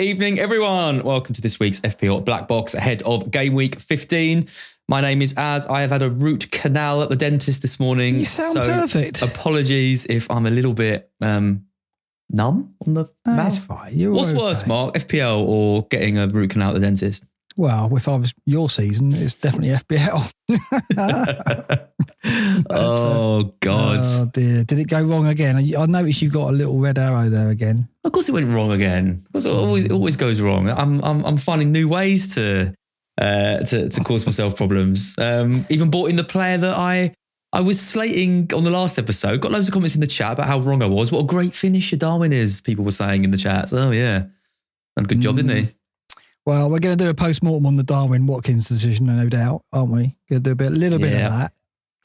Evening, everyone. Welcome to this week's FPL Black Box ahead of game week 15. My name is Az. I have had a root canal at the dentist this morning. You sound perfect. Apologies if I'm a little bit um, numb on the No, mouth. it's fine. You're What's okay. worse, Mark, FPL or getting a root canal at the dentist? Well, if I was your season, it's definitely FPL. But, uh, oh, God. Oh dear. Did it go wrong again? I noticed you've got a little red arrow there again. Of course, it went wrong again. Of course, it always, it always goes wrong. I'm, I'm, I'm finding new ways to, uh, to, to cause myself problems. Um, even bought in the player that I, I was slating on the last episode. Got loads of comments in the chat about how wrong I was. What a great finisher Darwin is. People were saying in the chats. Oh yeah, done a good job, didn't he? Well, we're going to do a post mortem on the Darwin Watkins decision, no doubt, aren't we? Going to do a bit, little bit Yeah. of that.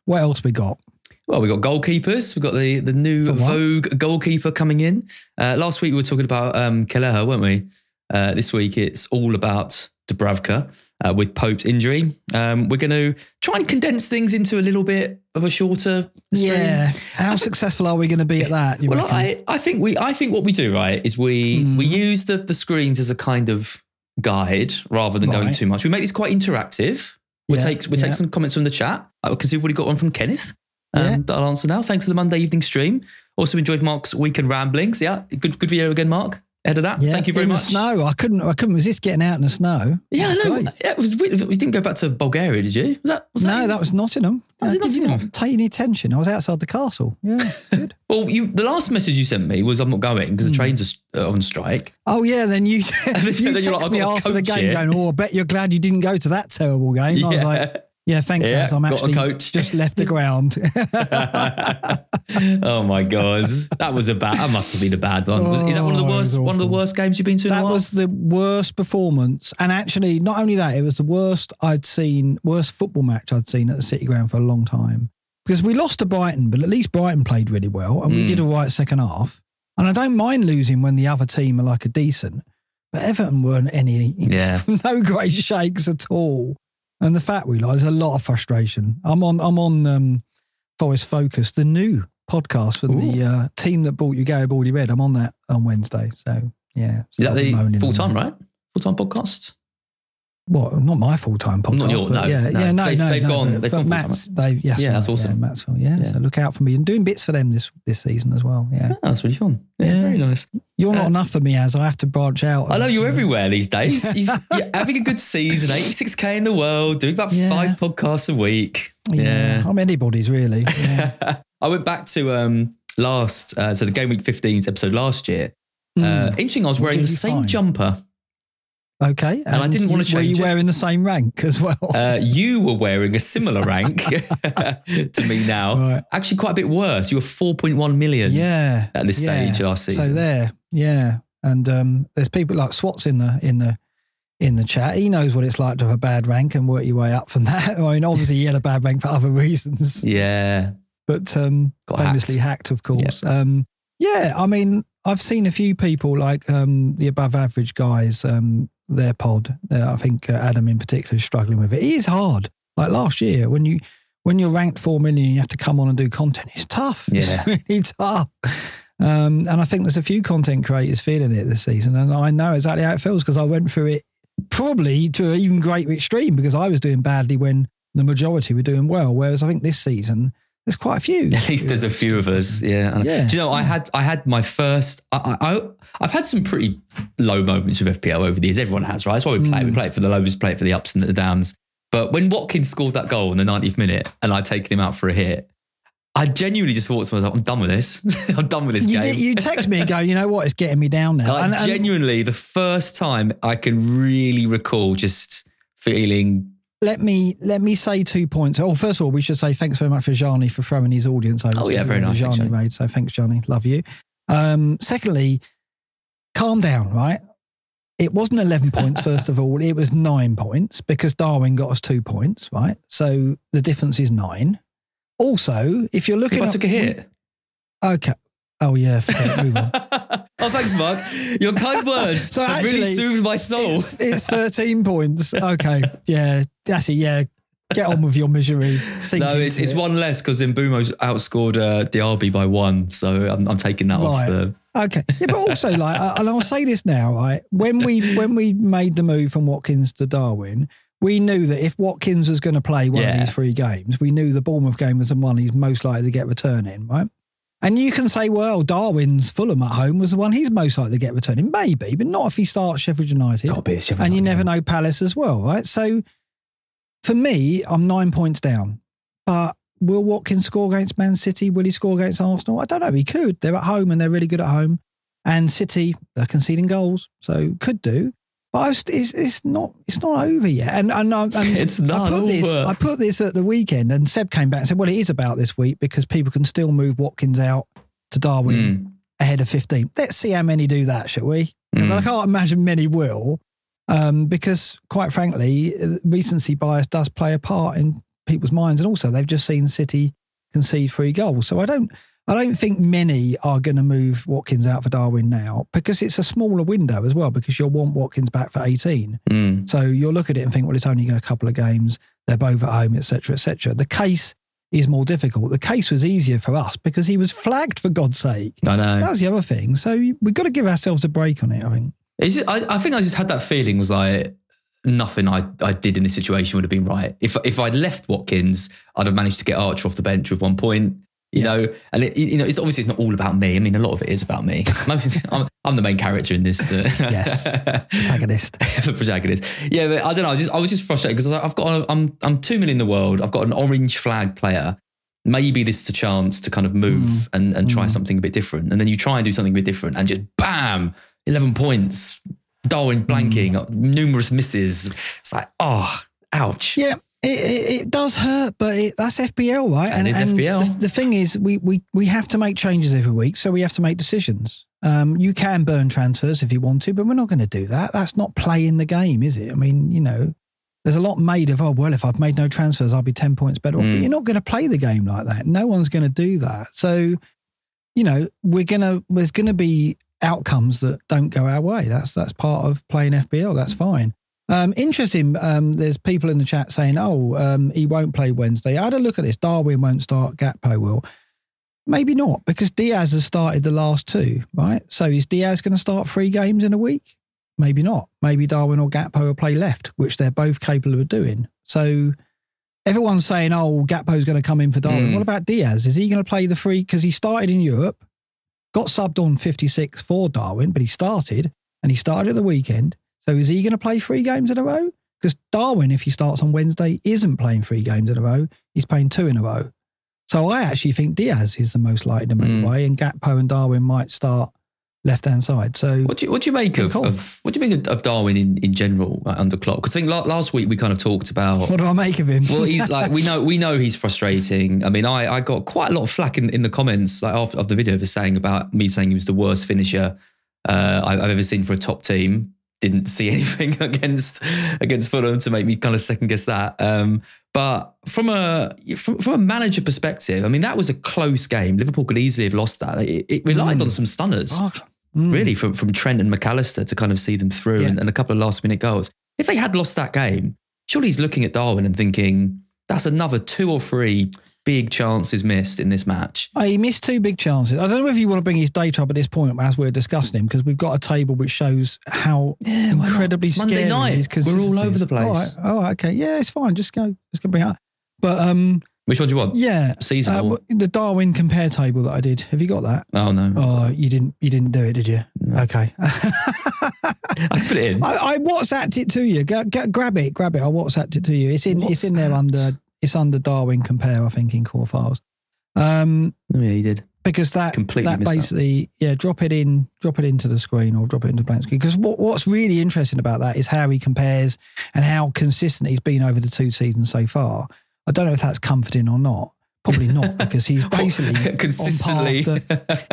What else we got? Well, we got goalkeepers. We've got the the new Vogue goalkeeper coming in. Uh, last week we were talking about um, Kelleher, weren't we? Uh, this week it's all about Dubravka uh, with Pope's injury. Um, we're going to try and condense things into a little bit of a shorter stream. Yeah. How successful are we going to be at that? You Well, reckon? I, I think we I think what we do right is we Hmm. we use the the screens as a kind of guide rather than going too much. We make this quite interactive. We Yeah, take we yeah. take some comments from the chat. Can see we've already got one from Kenneth. Um, Yeah. that I'll answer now. Thanks for the Monday evening stream. Also enjoyed Mark's weekend ramblings. Yeah, good good video again, Mark. Ahead of that. yeah, Thank you very much. The snow. I couldn't. I couldn't resist getting out in the snow. Yeah, I It was know. Yeah, it was weird. We didn't go back to Bulgaria, did you? Was that was no, that was Nottingham. Was Uh, it did you Nottingham? pay any attention? I was outside the castle. Yeah, good. Well, you, the last message you sent me was I'm not going because the Hmm. trains are uh, on strike. Oh yeah, then you you then you're like, me after the game here." going, "Oh, I bet you're glad you didn't go to that terrible game." I was like, "Yeah, thanks, Yeah. I'm actually coach." just left the ground." oh my god, that was a bad. That must have been a bad one. Was, is that one of the Oh, worst? One of the worst games you've been to? in that was the worst performance, and actually, not only that, it was the worst I'd seen, worst football match I'd seen at the City Ground for a long time. Because we lost to Brighton, but at least Brighton played really well, and we Mm. did all right second half. And I don't mind losing when the other team are like a decent, but Everton weren't any, Yeah. no great shakes at all. And the fact we lost, there's a lot of frustration. I'm on, I'm on um, Forest Focus, the new podcast for the uh, team that bought you Garibaldi Red. I'm on that on Wednesday, so yeah. Is that I'll be moaning the full time, right? Full time podcast. Well, not my full time podcast. Not your- no, yeah, no. yeah, no, They've- no, they've no, gone- they've gone Matt's, they, yes, Yeah, that's right, awesome. Yeah, Matt's, yeah, Yeah. So look out for me and doing bits for them this this season as well. Yeah, Oh, that's really fun. Yeah, Yeah. very nice. you're not Uh, enough for me as I have to branch out. I know you're everywhere these days. You've, you're having a good season, 86k in the world, doing about five podcasts a week. Yeah. I'm anybody's really. I went back to um, last, uh, so the game week 15's episode last year. Uh, Mm. interesting, I was wearing the same find? jumper. Okay, And I didn't you- Were change you it. wearing the same rank as well? Uh, you were wearing a similar rank to me now. Right. Actually, quite a bit worse. You were 4.1 million. yeah, at this yeah. stage last season. So there, yeah, and um, there's people like Swats in the in the in the chat. He knows what it's like to have a bad rank and work your way up from that. I mean, obviously he had a bad rank for other reasons. Yeah. but um, Got famously hacked, of course. Um, yeah, I mean, I've seen a few people like um, the above average guys, um, their pod. Uh, I think uh, Adam in particular is struggling with it. It is hard. Like last year, when you when you're ranked four million, you have to come on and do content. It's tough. Yeah. It's really tough. Um, and I think there's a few content creators feeling it this season, and I know exactly how it feels because I went through it probably to an even greater extreme because I was doing badly when the majority were doing well. Whereas I think this season there's quite a few. At least there's a few of us. Yeah. Yeah. Do you know, I had I had my first. I, I I've had some pretty low moments of FPL over the years. Everyone has, right? That's why we play. it. We mm. play it for the lows, play it for the ups and the downs. But when Watkins scored that goal in the 90th minute, and I'd taken him out for a hit, I genuinely just thought to myself, "I'm done with this. I'm done with this You, game." did, you text me and go, you know what? It's getting me down now. Like, And- and- genuinely, the first time I can really recall just feeling. Let me let me say two points. Oh, first of all, we should say thanks very much for Johnny for throwing his audience over. Oh, yeah, very nice. Johnny raid. So thanks, Johnny. Love you. Um, secondly, calm down, right? It wasn't eleven points. First of all, it was nine points because Darwin got us two points, right? So the difference is nine. Also, if you're looking, If I at- took a hit. okay. Oh yeah, move on. oh, thanks, Mark. Your kind words So have really actually, soothed my soul. It's, it's 13 points. Okay. Yeah. That's it. Yeah. Get on with your misery. Sink No, it's, it's it. one less because Mbeumo's outscored uh, Diaby by one, so I'm, I'm taking that off the. Okay. Yeah, but also like, and I'll say this now, right? When we when we made the move from Watkins to Darwin, we knew that if Watkins was going to play one of these three games, we knew the Bournemouth game was the one he's most likely to get return in, right? And you can say, well, Darwin's Fulham at home was the one he's most likely to get returning. maybe, but not if he starts Sheffield United. Got to be Sheffield and you never know Palace as well, right? So for me, I'm nine points down. But will Watkins score against Man City? Will he score against Arsenal? I don't know. He could. They're at home and they're really good at home. And City are conceding goals, so could do. But I was, it's, it's not it's not over yet. And and, I, and It's not I put this. I put this at the weekend, and Seb came back and said, "Well, it is about this week because people can still move Watkins out to Darwin Mm. ahead of 15. Let's see how many do that, shall we? Because Mm. I can't imagine many will. Um, because quite frankly, recency bias does play a part in people's minds, and also they've just seen City concede three goals. So I don't, I don't think many are going to move Watkins out for Darwin now because it's a smaller window as well. Because you'll want Watkins back for 18, Mm. so you'll look at it and think, well, it's only going a couple of games. They're both at home, etc., etc. The case is more difficult. The case was easier for us because he was flagged for God's sake. I know. That's the other thing. So we've got to give ourselves a break on it, I think. It's just, I, I think I just had that feeling was like nothing I, I did in this situation would have been right. If if I'd left Watkins, I'd have managed to get Archer off the bench with one point. You know, and it, you know, it's obviously it's not all about me. I mean, a lot of it is about me. I'm, I'm the main character in this. Uh, Yes. Protagonist. the protagonist. Yeah, but I don't know. I, was just, I was just frustrated because I've got a, I'm I'm two million in the world. I've got an orange flag player. Maybe this is a chance to kind of move mm. and, and try mm. something a bit different. And then you try and do something a bit different, and just bam, eleven points. Darwin blanking, mm. numerous misses. It's like, oh, ouch. Yeah, it, it, it does hurt, but it, that's FPL, right? That is FPL. The, the thing is, we, we, we have to make changes every week, so we have to make decisions. Um, you can burn transfers if you want to, but we're not going to do that. That's not playing the game, is it? I mean, you know, there's a lot made of, oh, well, if I've made no transfers, I'll be 10 points better off. But Mm. you're not going to play the game like that. No one's going to do that. So, you know, we're going to, there's going to be outcomes that don't go our way. That's, that's part of playing FPL. That's fine. Um, interesting. Um, there's people in the chat saying, "Oh, um, he won't play Wednesday." I had a look at this. Darwin won't start. Gakpo will. Maybe not because Diaz has started the last two, right? So is Diaz going to start three games in a week? Maybe not. Maybe Darwin or Gakpo will play left, which they're both capable of doing. So everyone's saying, "Oh, Gakpo's going to come in for Darwin." Mm. What about Diaz? Is he going to play the free? Because he started in Europe, got subbed on 56 for Darwin, but he started and he started at the weekend. So is he going to play three games in a row? Because Darwin, if he starts on Wednesday, isn't playing three games in a row. He's playing two in a row. So I actually think Diaz is the most likely to make Mm. way, and Gakpo and Darwin might start left hand side. So What do you, what do you make of, of what do you make of, Darwin in, in general like, under Klopp? Because I think last week we kind of talked about what do I make of him? well, he's like we know we know he's frustrating. I mean, I, I got quite a lot of flack in, in the comments like of, of the video for saying about me saying he was the worst finisher uh, I've ever seen for a top team. Didn't see anything against against Fulham to make me kind of second guess that. Um, but from a from, from a manager perspective, I mean that was a close game. Liverpool could easily have lost that. It, it relied on some stunners Oh, mm. really from, from Trent and Mac Allister to kind of see them through Yeah. and, and a couple of last minute goals. If they had lost that game, surely he's looking at Darwin and thinking, that's another two or three big chances missed in this match. He missed two big chances. I don't know if you want to bring his data up at this point as we're discussing him because we've got a table which shows how not? incredibly It's Monday night. We're all over the place. All right, all right, okay, yeah, it's fine. Just go, just go bring it up. But um, Which one do you want? yeah, Seasonal. uh, the Darwin compare table that I did. Have you got that? oh no, Oh, you didn't. You didn't do it, did you? Okay. I put it in. I, I WhatsApped it to you. Go, go, grab it, grab it. I WhatsApped it to you. It's in. It's in there under. It's under Darwin compare. I think in core files. Um, Oh, yeah, you did. because that Completely that missed that. basically yeah drop it in drop it into the screen or drop it into blank screen because what, what's really interesting about that is how he compares and how consistent he's been over the two seasons so far i don't know if that's comforting or not probably not because he's basically on Consistently. to-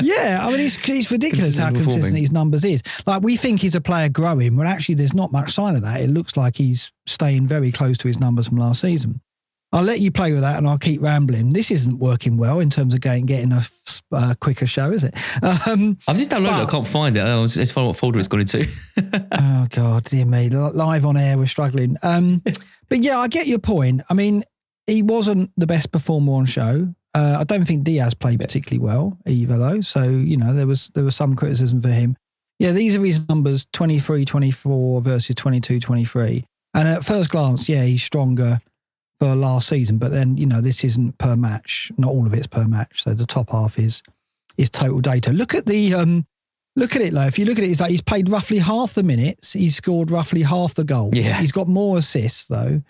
yeah i mean it's, it's ridiculous how consistent performing. his numbers is like we think he's a player growing when actually there's not much sign of that it looks like he's staying very close to his numbers from last season I'll let you play with that and I'll keep rambling. This isn't working well in terms of getting, getting a uh, quicker show, is it? Um, I've just downloaded it. I can't find it. It's, it's fine what folder it's gone into. oh, God, dear me. Live on air, we're struggling. Um, but yeah, I get your point. I mean, he wasn't the best performer on show. Uh, I don't think Diaz played particularly well either, though. So, you know, there was there was some criticism for him. Yeah, these are his numbers 23 24 versus 22 23. And at first glance, yeah, he's stronger for last season. But then, you know, this isn't per match. Not all of it's per match. So the top half is is total data. Look at the um look at it though. If you look at it, it's like he's played roughly half the minutes. He's scored roughly half the goals. Yeah. He's got more assists though.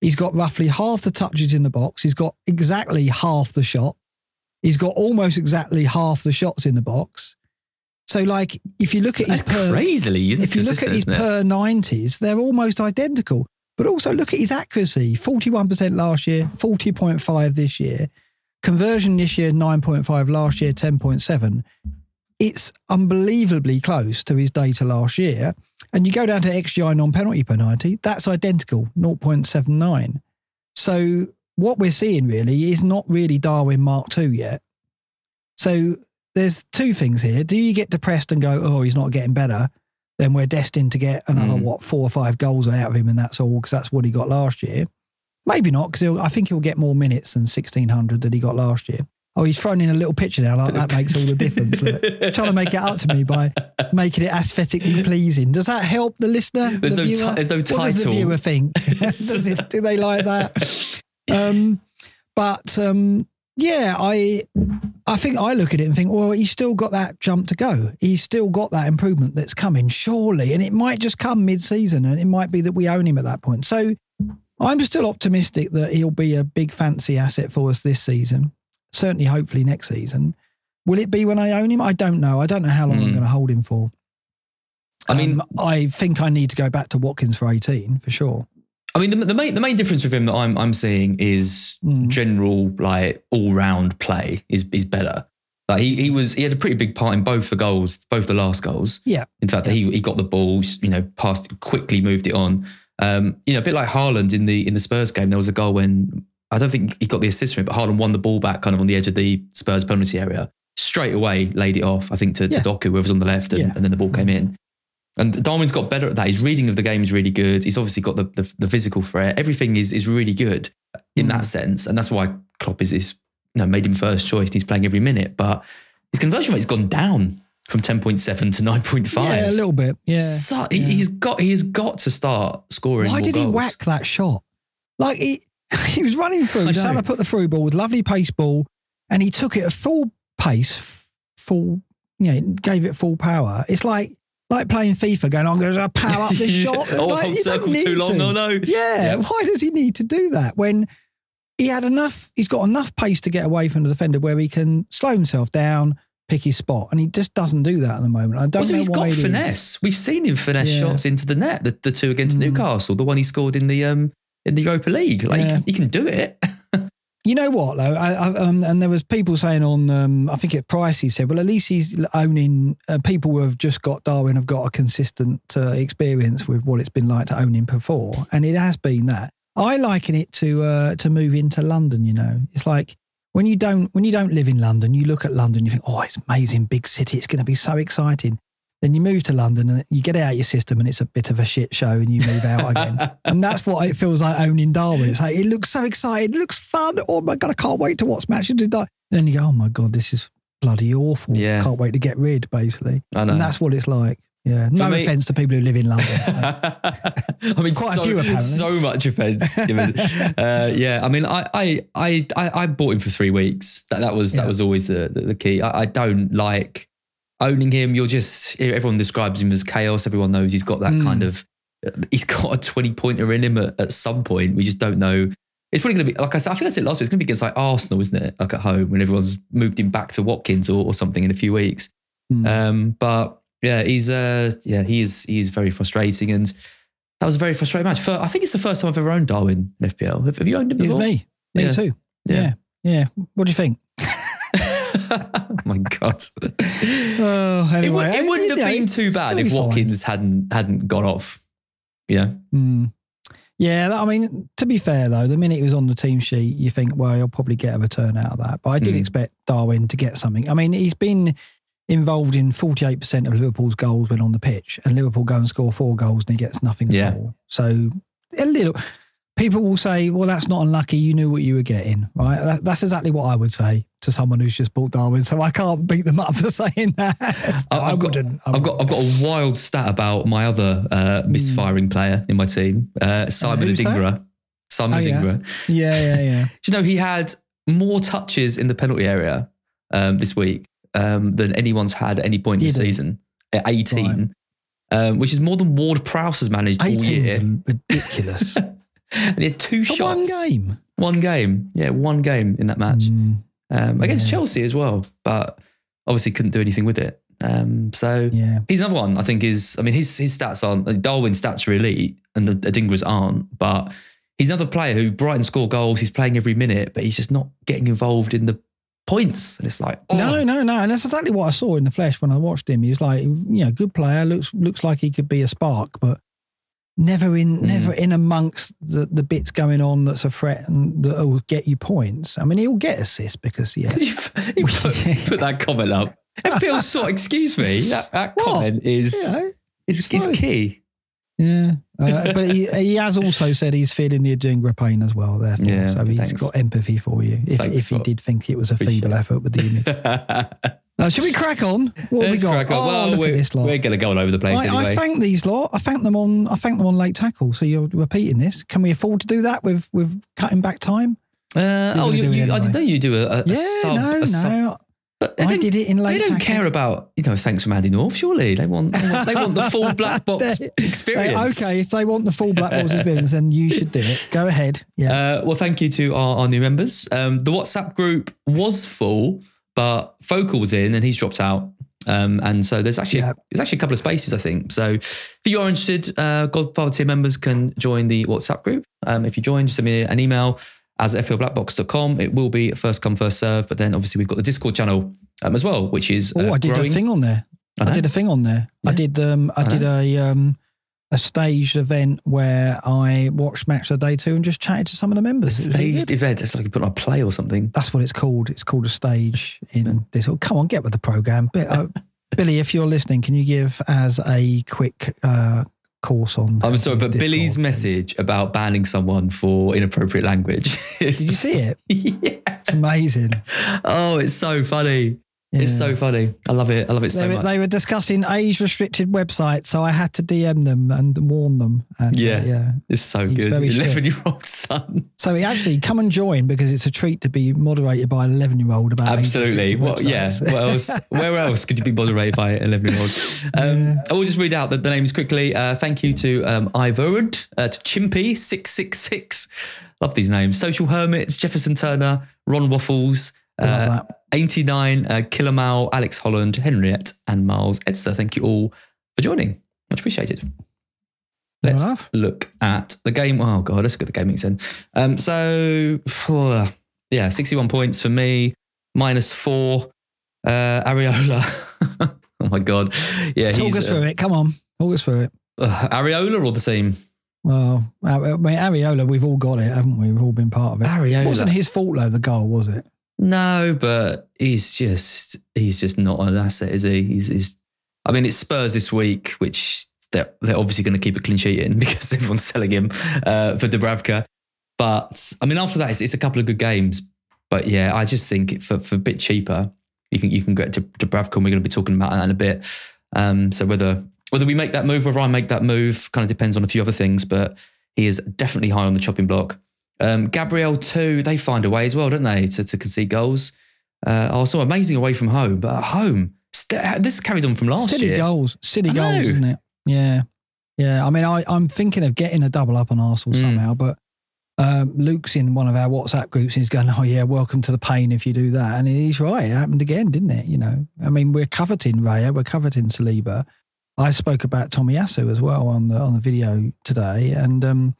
He's got roughly half the touches in the box. He's got exactly half the shot. He's got almost exactly half the shots in the box. So, like, if you look at That's his per, crazily. if you look at his inconsistent, isn't it? per nineties, they're almost identical. But also look at his accuracy: forty-one percent last year, forty point five this year. Conversion this year nine point five, last year ten point seven. It's unbelievably close to his data last year. And you go down to XGI non-penalty per ninety, that's identical, 0.79. So what we're seeing really is not really Darwin Mark II yet. So there's two things here. Do you get depressed and go, oh, he's not getting better? Then we're destined to get another, Mm. what, four or five goals out of him, and that's all because that's what he got last year. Maybe not, because I think he'll get more minutes than 1,600 that he got last year. Oh, he's thrown in a little picture now. Like, that makes all the difference. Look, trying to make it up to me by making it aesthetically pleasing. Does that help the listener? There's the no viewer? there's no What does the viewer think? Does it, do they like that? Um, but um, yeah, I I think I look at it and think, well, he's still got that jump to go. He's still got that improvement that's coming, surely, and it might just come mid-season, and it might be that we own him at that point. So I'm still optimistic that he'll be a big fancy asset for us this season. Certainly, hopefully next season. Will it be when I own him? I don't know. I don't know how long I'm Hmm. going to hold him for. I mean, Um, I think I need to go back to Watkins for 18 for sure. I mean, the, the main the main difference with him that I'm I'm seeing is Mm. general like all round play is is better. Like he he was he had a pretty big part in both the goals, both the last goals. Yeah. In fact, he he got the ball, you know, passed it, quickly moved it on. Um, you know, a bit like Haaland in the in the Spurs game. There was a goal when I don't think he got the assist from it, but Haaland won the ball back kind of on the edge of the Spurs penalty area. Straight away laid it off, I think, to, Yeah. to Doku, whoever's on the left, and, Yeah. and then the ball came in. And Darwin's got better at that. His reading of the game is really good. He's obviously got the the, the physical threat. Everything is is really good in Mm. that sense, and that's why Klopp is is you know made him first choice. He's playing every minute, but his conversion rate's gone down from ten point seven to nine point five. Yeah, a little bit. Yeah. So, he, he's got he's got to start scoring. Why did he whack that shot? Like he, he was running through. know. Salah put the through ball with lovely pace ball, and he took it at full pace, full. Yeah, gave it full power. It's like like playing FIFA, going, "I'm going to power up this shot." It's oh, like, you don't need too long. to. No, no. Yeah, why does he need to do that when he had enough? He's got enough pace to get away from the defender where he can slow himself down, pick his spot, and he just doesn't do that at the moment. I don't Also, know he's why got it is. finesse. We've seen him finesse Yeah. shots into the net. The, the two against Mm. Newcastle, the one he scored in the um in the Europa League. Like he, can, he can do it. You know what though, I, I, um, and there was people saying on, um, I think at Price he said, well, at least he's owning uh, people who have just got Darwin have got a consistent uh, experience with what it's been like to own him before, and it has been that. I liken it to uh, to move into London. You know, it's like when you don't when you don't live in London, you look at London, you think, oh, it's amazing, big city, it's going to be so exciting. Then you move to London and you get it out your system and it's a bit of a shit show and you move out again. and that's what it feels like owning Darwin. It's like, it looks so exciting. It looks fun. Oh my God, I can't wait to watch matches. in Dar-" Then you go, oh my God, this is bloody awful. Yeah. Can't wait to get rid, basically. I know. And that's what it's like. Yeah. No me- offense to people who live in London. I mean, Quite a so, few, apparently. so much offense. given. uh, yeah, I mean, I, I, I, I, bought him for three weeks. That, that was that was always the the, the key. I, I don't like owning him. You're just everyone describes him as chaos. Everyone knows he's got that Mm. kind of. He's got a twenty pointer in him at, at some point. We just don't know. It's probably going to be like I said. I think I said last week. It's going to be against like Arsenal, isn't it? Like at home when everyone's moved him back to Watkins or, or something in a few weeks. Mm. Um, but yeah, he's uh, yeah, he's he's very frustrating, and that was a very frustrating match. For, I think it's the first time I've ever owned Darwin in FPL. Have, have you owned him before? me. Me Yeah. too. Yeah. Yeah. yeah. What do you think? Oh my god! Oh, it, anyway, would, it wouldn't have yeah, been too bad if be fine. Watkins hadn't hadn't gone off. Yeah, Mm. Yeah, that- I mean, to be fair though, the minute he was on the team sheet, you think, well, he'll probably get a return out of that. But I did Mm. expect Darwin to get something. I mean, he's been involved in 48% of Liverpool's goals when on the pitch, and Liverpool go and score four goals and he gets nothing Yeah. at all. So a little. People will say, well, that's not unlucky. You knew what you were getting, right? That, that's exactly what I would say to someone who's just bought Darwin. So I can't beat them up for saying that. I- I've got- wouldn't. I I've got I've got a wild stat about my other uh, misfiring player in my team, uh, Simon? Adingra. Simon Oh, yeah. Adingra. Yeah, yeah, yeah. Do you know he had more touches in the penalty area um, this week um, than anyone's had at any point this Did he? season at 18, um, which is more than Ward Prowse has managed all 18 year. ridiculous. And he had two For shots. one game. One game. Yeah, one game in that match Mm, um, against Yeah. Chelsea as well, but obviously couldn't do anything with it. Um, so yeah. he's another one I think is, I mean, his, his stats aren't, like, Darwin's stats are elite and the Adingra's aren't, but he's another player who Brighton score goals, he's playing every minute, but he's just not getting involved in the points. And it's like, oh, No, no, no. And that's exactly what I saw in the flesh when I watched him. He was like, you know, good player, looks looks like he could be a spark, but never in Mm. never in amongst the, the bits going on that's a threat and that will get you points. I mean, he'll get assists because yeah. you put, put that comment up. It feels sort, excuse me, that, that What? comment is, You know, is, is key. yeah. Uh, but he, he has also said he's feeling the Adingra pain as well, therefore. Yeah, so he's thanks. got empathy for you if, Thanks, if he did think it was a feeble effort with the image. Uh, should we crack on? What have we got? Oh, well, look we're, at this lot. we're going to go all over the place I, anyway. I thank these lot. I thank them on. I thank them on late tackle. So you're repeating this. Can we afford to do that with with cutting back time? uh, oh, you, you, I didn't know you do a, a, Yeah, sub. no, a sub- no. But I did it in late They don't tackle. care about, you know, thanks from Andy North, surely. They want, they want, they want the full black box They- experience. okay, if they want the full black box experience, then you should do it. Go ahead. Yeah. Uh, well, thank you to our, our new members. Um, the WhatsApp group was full, but Focal was in and he's dropped out. Um, and so there's actually Yeah. there's actually a couple of spaces, I think. So if you are interested, uh, Godfather team members can join the WhatsApp group. Um, if you join, just send me an email as at fplblackbox.com. It will be first come, first serve. But then obviously we've got the Discord channel um, as well, which is oh, uh, I did growing. a thing on there. I I, did a thing on there. I did. Um, I, I did a um, a staged event where I watched Match of the Day two and just chatted to some of the members. Really staged event. It's like you put on a play or something. That's what it's called. It's called a stage in this. Oh, come on, get with the program. But, uh, Billy, if you're listening, can you give as a quick uh, course on? I'm sorry, but Discord, Billy's please? message about banning someone for inappropriate language. Did you see it? yeah. It's amazing. Oh, it's so funny. It's so funny. I love it. I love it so They were, much. they were discussing age restricted websites, so I had to DM them and warn them. And, uh, Yeah. yeah. it's so He's good. 11 year old son. So actually, come and join because it's a treat to be moderated by an 11 year old about Absolutely. What? Yeah. What else? Where else could you be moderated by an 11 year old? Um, I will just read out the, the names quickly. Uh, thank you to um, Ivorud, uh, to Chimpy666. Love these names. Social Hermits, Jefferson Turner, Ron Waffles, uh, 89, uh, Killer Mal, Alex Holland, Henriette, and Miles Edster. Thank you all for joining. Much appreciated. Let's enough. look at the game. Oh god, let's look at the game mix then. Um, so yeah, sixty-one points for me, minus four. Uh, Areola. oh my god, yeah, Talk he's us uh, through it. Come on. Talk us through it. uh, Areola or the team. Well, I mean, Areola, we've all got it, haven't we? We've all been part of it. Areola. It wasn't his fault, though, the goal, was it? No, but he's just he's just not an asset, is he? He's, he's I mean, it's Spurs this week, which they're, they're obviously going to keep a clean sheet in because everyone's selling him uh, for Dubravka. But I mean, after that, it's, it's, a couple of good games. But yeah, I just think for, for a bit cheaper, you can you can get to Dubravka, and we're going to be talking about that in a bit. Um, so whether whether we make that move, whether I make that move, kind of depends on a few other things. But he is definitely high on the chopping block. Um, Gabriel too, they find a way as well, don't they, to, to concede goals. Uh, also amazing away from home, but at home, st- this carried on from last year. City year. goals, city goals, isn't it? Yeah, yeah. I mean, I, I'm thinking of getting a double up on Arsenal Mm. somehow, but um, Luke's in one of our WhatsApp groups and he's going, "Oh yeah, welcome to the pain if you do that." And he's right; it happened again, didn't it? You know, I mean, we're coveting Raya, we're coveting Saliba. I spoke about Tomiyasu as well on the on the video today, and um,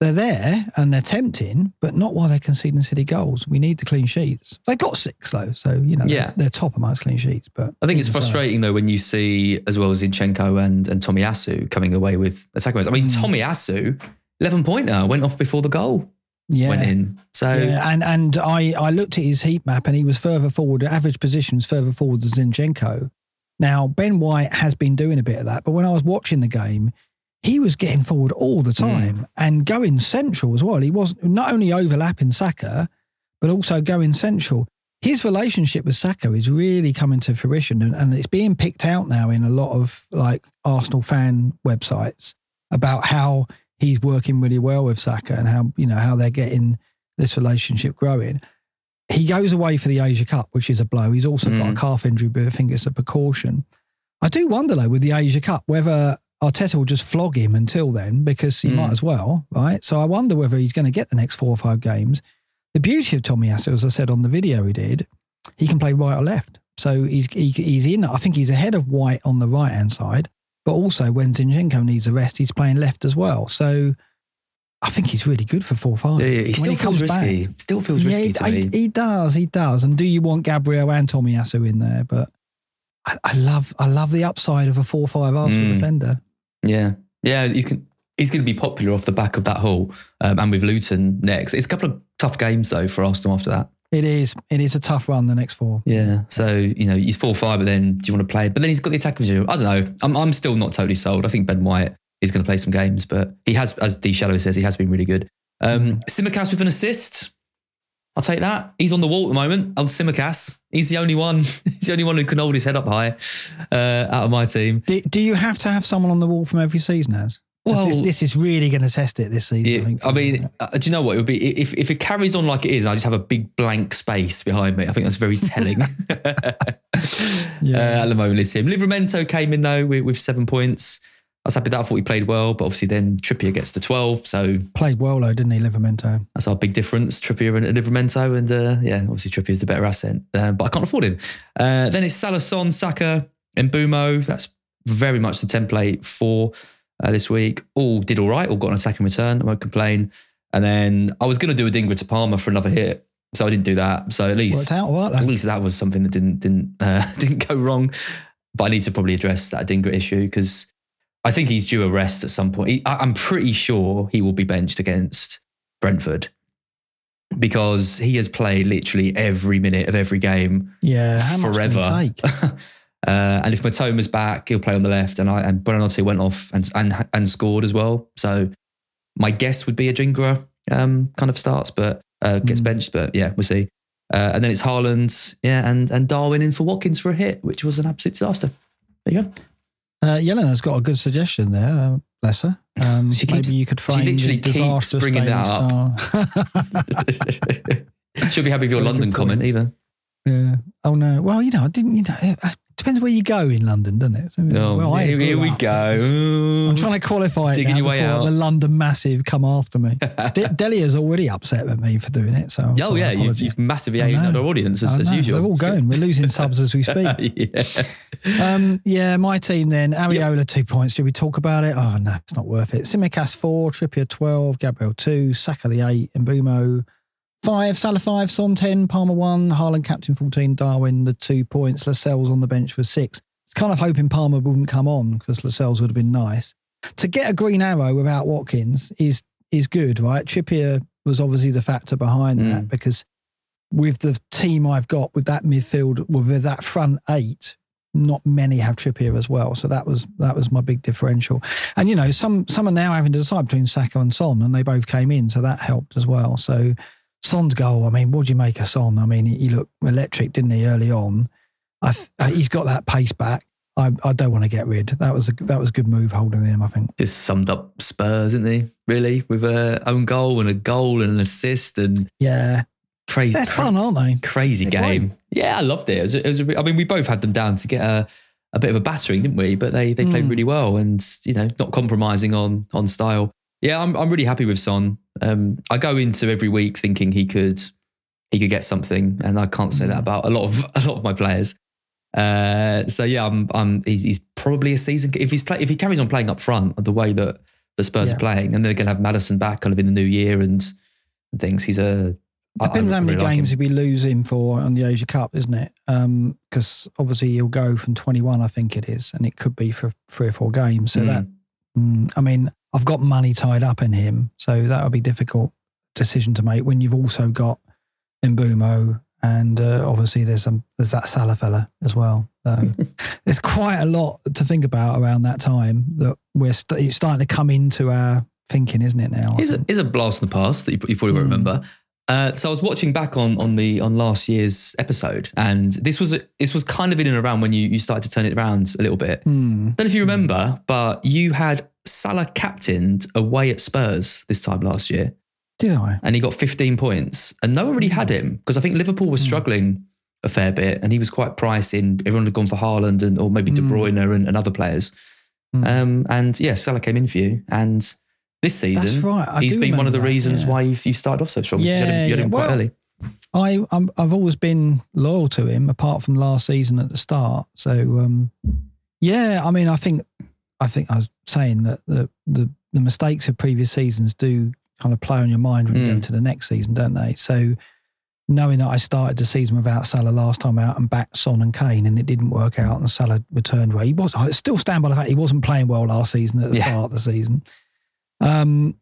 they're there and they're tempting, but not while they're conceding City goals. We need the clean sheets. They got six though, so you know, Yeah. they're, top amongst clean sheets. But I think it's frustrating though when you see as well as Zinchenko and and Tomiyasu coming away with attack wins. I mean, Mm. Tomiyasu, eleven pointer, went off before the goal Yeah, went in. So Yeah, and and I, I looked at his heat map and he was further forward. Average positions further forward than Zinchenko. Now Ben White has been doing a bit of that, but when I was watching the game, he was getting forward all the time and going central as well. He was not only overlapping Saka, but also going central. His relationship with Saka is really coming to fruition, and, and it's being picked out now in a lot of like Arsenal fan websites about how he's working really well with Saka and how you know how they're getting this relationship growing. He goes away for the Asia Cup, which is a blow. He's also got a Mm. calf injury, but I think it's a precaution. I do wonder though with the Asia Cup whether Arteta will just flog him until then because he Mm. might as well, right? So I wonder whether he's going to get the next four or five games. The beauty of Tomiyasu, as I said on the video he did, he can play right or left. So he's, he, he's in. I think he's ahead of White on the right hand side, but also when Zinchenko needs a rest, he's playing left as well. So I think he's really good for four five. yeah, he When still feels back- Still feels yeah, risky he, to he, he does. He does. And do you want Gabriel and Tommy Tomiyasu in there? But I, I love, I love the upside of a four-five Arsenal Mm. defender. Yeah, yeah, he's he's going to be popular off the back of that haul, um, and with Luton next. It's a couple of tough games though for Arsenal after that. It is. It is a tough run. The next four. Yeah, so you know he's four five, but then do you want to play? But then he's got the attack of you. I don't know. I'm I'm still not totally sold. I think Ben White is going to play some games, but he has, as D Shadow says, he has been really good. Um, Simicast with an assist. I'll take that. He's on the wall at the moment. Old Tsimikas. He's the only one. He's the only one who can hold his head up high uh, out of my team. Do, do you have to have someone on the wall from every season, as? Well- this, this is really going to test it this season. I, Yeah, think, I mean, uh, do you know what it would be if if it carries on like it is? I just have a big blank space behind me. I think that's very telling. Yeah. uh, at the moment, it's him. Livramento came in though with, with seven points. I was happy that. I thought he played well, but obviously then Trippier gets the twelve, so played well though, didn't he, Livramento? that's our big difference. Trippier and Livramento, and uh, yeah, obviously Trippier's the better asset, uh, but I can't afford him. Uh, then it's Salason, Saka, and Bumo. That's very much the template for uh, this week. All did all right. All got an attacking return. I won't complain. And then I was going to do Adingra to Palmer for another hit, so I didn't do that. So at least out at least that was something that didn't didn't uh, didn't go wrong. But I need to probably address that Dingra issue because I think he's due a rest at some point. He, I, I'm pretty sure he will be benched against Brentford because he has played literally every minute of every game Yeah, how much can forever. take? uh, and if Mitoma's back, he'll play on the left, and I and Buonanotte went off and and and scored as well. So my guess would be Adingra um, kind of starts, but uh, gets Mm. benched. But yeah, we'll see. Uh, and then it's Haaland, yeah, and and Darwin in for Watkins for a hit, which was an absolute disaster. There you go. Uh, Yelena's got a good suggestion there. Uh, bless her. Um, She maybe keeps- you could she frame literally keeps bringing that Star. She'll be happy with your London comment either. yeah. Oh no. Well, you know, I didn't. You know, it depends where you go in London, doesn't it? So, Oh, well, here, here we up- go. I'm trying to qualify it Digging your way before out. the London massive come after me. De- Delia's already upset with me for doing it. So, Oh yeah, you've, you've massively alienated our audience as, as, usual. They're all going. We're losing subs as we speak. yeah. Um, yeah, my team then. Areola, two points. Should we talk about it? Oh, no, it's not worth it. Tsimikas, four. Trippier, 12. Gabriel, two. Saka, the eight. And Bumo, five. Salah, five. Son, 10. Palmer, one. Haaland, captain, 14. Darwin, the two points. Lascelles on the bench for six. It's kind of hoping Palmer wouldn't come on because Lascelles would have been nice. To get a green arrow without Watkins is is good, right? Trippier was obviously the factor behind Mm. that because with the team I've got with that midfield, with that front eight, not many have Trippier as well. So that was that was my big differential. And you know, some some are now having to decide between Saka and Son, and they both came in, so that helped as well. So Son's goal, I mean, what do you make of Son? I mean, he looked electric, didn't he, early on? Th- uh, he's got that pace back. I, I don't want to get rid. That was a that was a good move holding him. I think. Just summed up Spurs, didn't he? Really, with a own goal and a goal and an assist and Yeah, crazy. they're fun, aren't they? crazy They're game. Yeah, I loved it. It was, a, it was a, I mean, we both had them down to get a, a bit of a battering, didn't we? But they they played Mm. really well, and you know, not compromising on on style. Yeah, I'm I'm really happy with Son. Um, I go into every week thinking he could he could get something, and I can't say that about a lot of a lot of my players. Uh, so yeah, I'm I'm he's, he's probably a season if he's play, if he carries on playing up front the way that the Spurs Yeah. are playing, and they're going to have Maddison back kind of in the new year and, and things. He's a Depends how many really games him. he'll be losing for on the Asia Cup, isn't it? Because obviously he'll go from 21, I think it is, and it could be for three or four games. So Mm. that, mm, I mean, I've got money tied up in him, so that would be a difficult decision to make when you've also got Mbeumo and uh, obviously there's some there's that Salah fella as well. So there's quite a lot to think about around that time that we're st- it's starting to come into our thinking, isn't it now? is a, think? a blast in the past that you, you probably won't Mm. remember. Uh, so I was watching back on on the on last year's episode, and this was a, this was kind of in and around when you you started to turn it around a little bit. Hmm. don't know if you remember, but you had Salah captained away at Spurs this time last year, Did I? and he got 15 points, and no one really had him because I think Liverpool was struggling a fair bit, and he was quite pricey. pricing. Everyone had gone for Haaland and or maybe De Mm. Bruyne and, and other players. Mm. Um, and yeah, Salah came in for you, and this season That's right. I he's been one of the that, reasons yeah. why you've, you started off so strong. because you had him, you had Yeah, quite well, early. I I'm, I've always been loyal to him, apart from last season at the start. So um, yeah, I mean, I think I think I was saying that the the, the mistakes of previous seasons do kind of play on your mind when you go Mm. into the next season, don't they? So knowing that I started the season without Salah last time out and backed Son and Kane, and it didn't work out, and Salah returned where He was I still stand by the fact he wasn't playing well last season at the Yeah. start of the season. Um,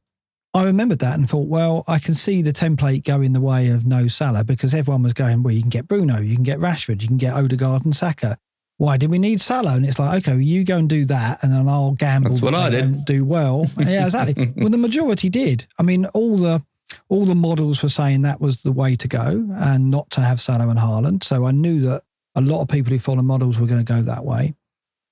I remembered that and thought, well, I can see the template going the way of no Salah because everyone was going, well, you can get Bruno, you can get Rashford, you can get Odegaard and Saka. Why did we need Salah? And it's like, okay, well, you go and do that, and then I'll gamble. That's what I did. Do well, yeah, exactly. well, the majority did. I mean, all the all the models were saying that was the way to go, and not to have Salah and Haaland. So I knew that a lot of people who follow models were going to go that way.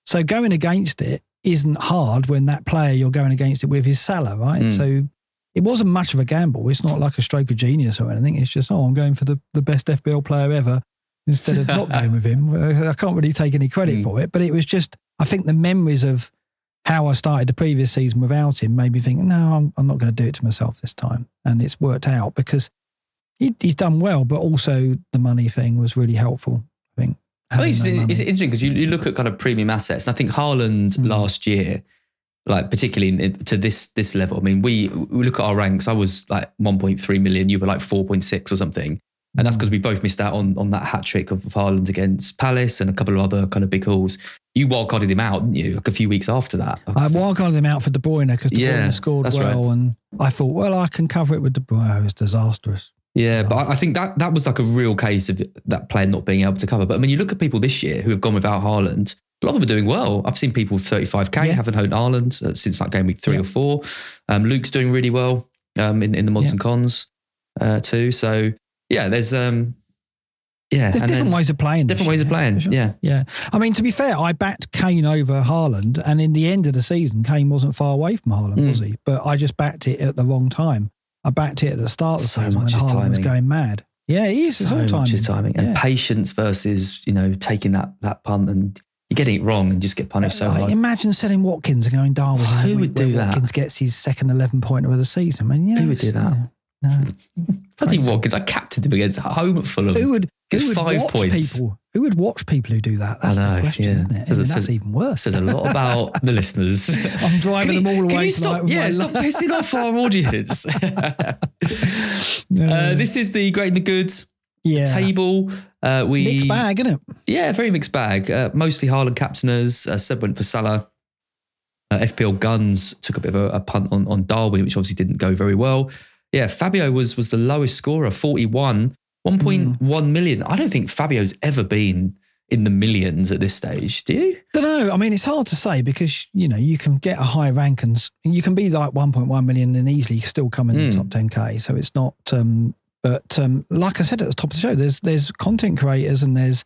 So going against it isn't hard when that player you're going against it with is Salah, right? Mm. So it wasn't much of a gamble. It's not like a stroke of genius or anything. It's just, oh, I'm going for the, the best FPL player ever instead of not going with him. I can't really take any credit Mm. for it, but it was just, I think the memories of how I started the previous season without him made me think, no, I'm, I'm not going to do it to myself this time. And it's worked out because he, he's done well, but also the money thing was really helpful. I think. Think it's, it's interesting because you, you look at kind of premium assets, and I think Haaland Mm. last year, like particularly in, to this this level. I mean, we we look at our ranks. I was like 1.3 million. You were like 4.6 or something, and that's because we both missed out on on that hat trick of, of Haaland against Palace and a couple of other kind of big hauls. You wildcarded him out, didn't you? Like a few weeks after that. I wildcarded him out for De Bruyne because De Yeah, Bruyne scored well, and I thought, well, I can cover it with De Bruyne. It was disastrous. Yeah, but I I think that that was like a real case of that player not being able to cover. But I mean, you look at people this year who have gone without Haaland. A lot of them are doing well. I've seen people with 35k Yeah. haven't owned Haaland uh, since like game week three Yeah. or four. Um, Luke's doing really well um, in in the mods Yeah. and cons uh, too. So yeah, there's um, yeah, There's different ways of playing. this different ways of playing. sure. Yeah, Yeah. I mean, to be fair, I backed Kane over Haaland, and in the end of the season, Kane wasn't far away from Haaland, Mm. was he? But I just backed it at the wrong time. I backed it at the start of the season when much Haaland was going mad. Yeah, it is. it's so all timing. timing and Yeah. patience versus you know taking that that punt and you're getting it wrong and just get punished so hard. imagine selling Watkins and going Darwin. Who would do where that? Watkins gets his second 11 pointer of the season. I mean, yeah, Who would do it's- that? No. Bloody. Watkins, I captained him against home at Fulham. Who would, who would five watch points. people? Who would watch people who do that? That's I know, the question, yeah. isn't it? I Says- mean, says- that's even worse. says a lot about the listeners. I'm driving Can them you- all can away you tonight stop, yeah, stop life. pissing off our audience. uh, this is the great and the good yeah. table. Uh, we Mixed bag, isn't it? yeah, very mixed bag. Uh, mostly Haaland captainers. Uh, Seb went for Salah. Uh, FPL Guns took a bit of a, a punt on, on Darwin, which obviously didn't go very well. Yeah, Fabio was was the lowest scorer, 41, 1.1 million. I don't think Fabio's ever been in the millions at this stage. Do you? Don't know. I mean, it's hard to say because you know you can get a high rank and you can be like 1.1 million and easily still come in the Mm. top 10k. So it's not. Um, but um, like I said at the top of the show, there's there's content creators and there's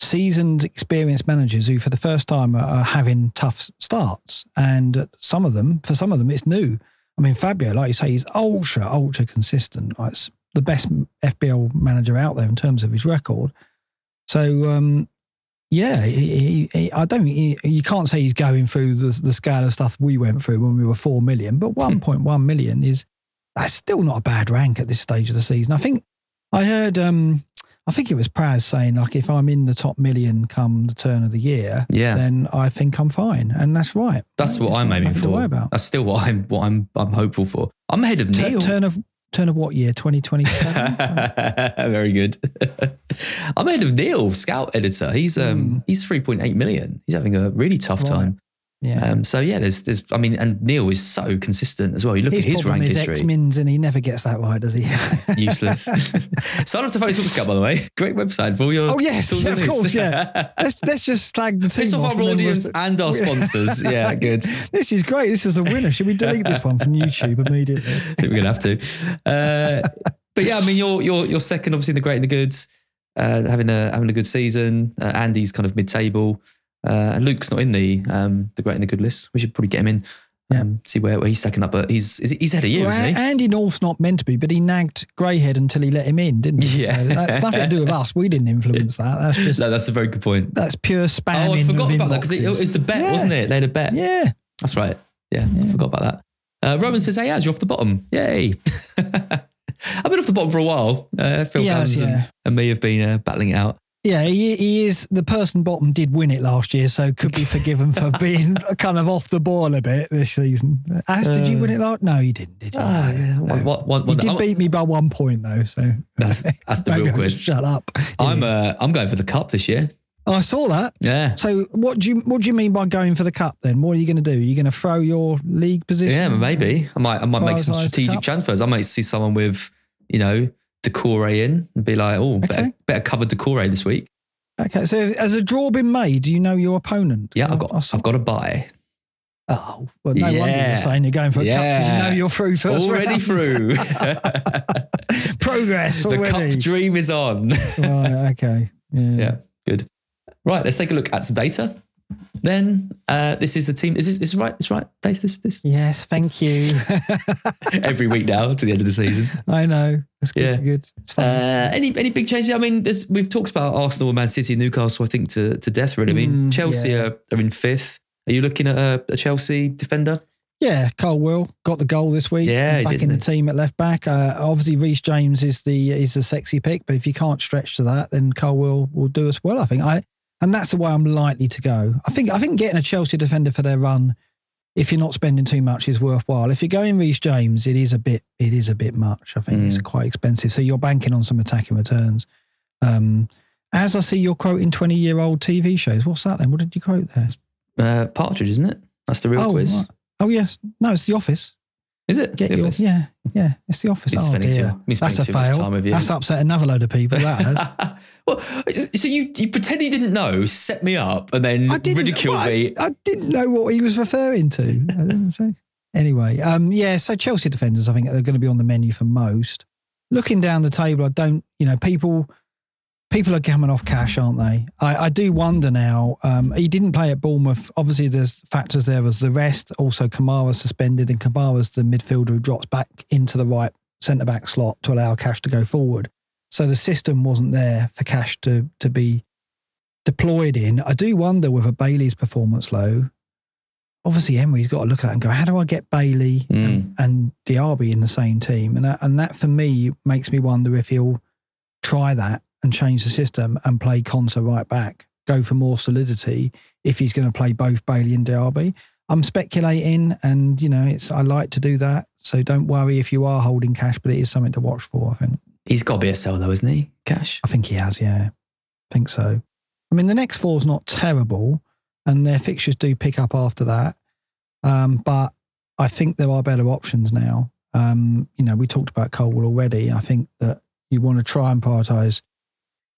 seasoned, experienced managers who, for the first time, are, are having tough starts, and some of them, for some of them, it's new. I mean, Fabio, like you say, he's ultra, ultra consistent. Like, it's the best FPL manager out there in terms of his record. So, um, yeah, he, he, he, I don't. He, you can't say he's going through the, the scale of stuff we went through when we were four million, but one point one million is that's still not a bad rank at this stage of the season. I think I heard. Um, I think it was Praz saying like, if I'm in the top million come the turn of the year, Yeah. then I think I'm fine, and that's right. That's what It's I'm aiming for. worry about. That's still what I'm what I'm I'm hopeful for. I'm ahead of Neil. turn of turn of what year? Twenty twenty seven. Very good. I'm ahead of Neil, scout editor. He's um Hmm. he's 3.8 million. He's having a really tough Right. time. Yeah. Um, so yeah, there's there's I mean, and Neil is so consistent as well. You look his at his rank is history. X-Mins and he never gets that right, does he? Useless. Sign up to Phony Football Scout, by the way. Great website for all your. Oh, yes, yeah, of news. course, yeah. let's, let's just slag the team Piss off off our then we'll- audience and our sponsors. Yeah, good. This is great. This is a winner. Should we delete this one from YouTube immediately? I think we're gonna have to. Uh, but yeah, I mean, you're you're you're second, obviously in the great and the goods, uh, having a having a good season. Uh, Andy's kind of mid table, uh, and Luke's not in the um, the great and the good list. We should probably get him in. Um, See where, where he's stacking up, but he's is- he's ahead of you, Well, isn't he? Andy North's not meant to be, but he nagged Greyhead until he let him in, didn't he? Yeah. So that's nothing to do with us. We didn't influence that. That's just No, that's a very good point. that's pure spam. Oh, I forgot about that because it, it was the bet, Yeah. wasn't it? They had a bet. Yeah. That's right. Yeah, I forgot about that. Uh, Roman says, "Hey, Az, you're off the bottom. Yay!" I've been off the bottom for a while. Uh, Phil has, Guns and, and me have been uh, battling it out. Yeah, he, he is the person bottom did win it last year, so could be forgiven for being kind of off the ball a bit this season. As did you win it last? No, you didn't, did you? Ah, No. One- one- one- You did I'm- beat me by one point though, so That's, that's the real quiz. Shut up. I'm It is. uh, I'm going for the cup this year. I saw that. Yeah. So what do you what do you mean by going for the cup then? What are you going to do? Are you going to throw your league position? Yeah, maybe. I might I might make some strategic transfers. I might see someone with, you know, Decore in and be like, oh, better, Okay. better cover Decore this week. Okay, so has a draw been made? Do you know your opponent? Yeah, I've got I, I've got a buy. Oh, well, no wonder Yeah. you're saying you're going for a cup because you know you're through first Already round. through. Progress the already. cup dream is on. right, okay. Yeah. yeah, good. Right, let's take a look at some data. Then uh, this is the team. Is this, this right? This right data? This this Yes, thank you. every week now to the end of the season. I know. It's good. Yeah. good. It's fun. Uh, any any big changes? I mean, there's, we've talked about Arsenal, Man City, Newcastle. I think to to death. Really. I mean, Mm, Chelsea yeah. are, are in fifth. Are you looking at a, a Chelsea defender? yeah, Colwill got the goal this week. Yeah, back in the team at left back. Uh, obviously, Reece James is the is the sexy pick, but if you can't stretch to that, then Colwill will do us well. I think I, and that's the way I'm likely to go. I think I think getting a Chelsea defender for their run, if you're not spending too much, is worthwhile. If you're going Reece James, it is a bit it is a bit much. I think Mm. it's quite expensive. So you're banking on some attacking returns. Um, as I see you're quoting 20 year old TV shows. What's that then? What did you quote there? Uh, Partridge, isn't it? That's the real oh, quiz. right. oh yes. No, it's The Office. Is it? Get The your, Office? yeah, yeah. It's The Office. He's oh spending too- that's a spending too much fail. time with you. That's upset another load of people. That has. well, so you you pretend you didn't know, set me up, and then I didn't ridicule well, I- me. I, didn't know what he was referring to. I didn't say. Anyway, um, yeah. So Chelsea defenders, I think, are going to be on the menu for most. Looking down the table, I don't. You know, people. People are coming off cash, aren't they? I, I do wonder now. Um, he didn't play at Bournemouth. Obviously, there's factors there as the rest. Also, Kamara suspended, and Kamara's the midfielder who drops back into the right centre back slot to allow Cash to go forward. So the system wasn't there for Cash to to be deployed in. I do wonder whether Bailey's performance low. Obviously, Emery's got to look at that and go, how do I get Bailey and, hmm. and Diaby in the same team? And that, and that for me makes me wonder if he'll try that and change the system and play Konsa right back, go for more solidity if he's going to play both Bailey and Diaby. I'm speculating, and you know, it's I like to do that. So don't worry if you are holding cash, but it is something to watch for. I think. He's got to be a sell though, isn't he? Cash. I think he has, yeah. I think so. I mean, the next four is not terrible, and their fixtures do pick up after that. Um, but I think there are better options now. Um, you know, we talked about Colwill already. I think that you want to try and prioritise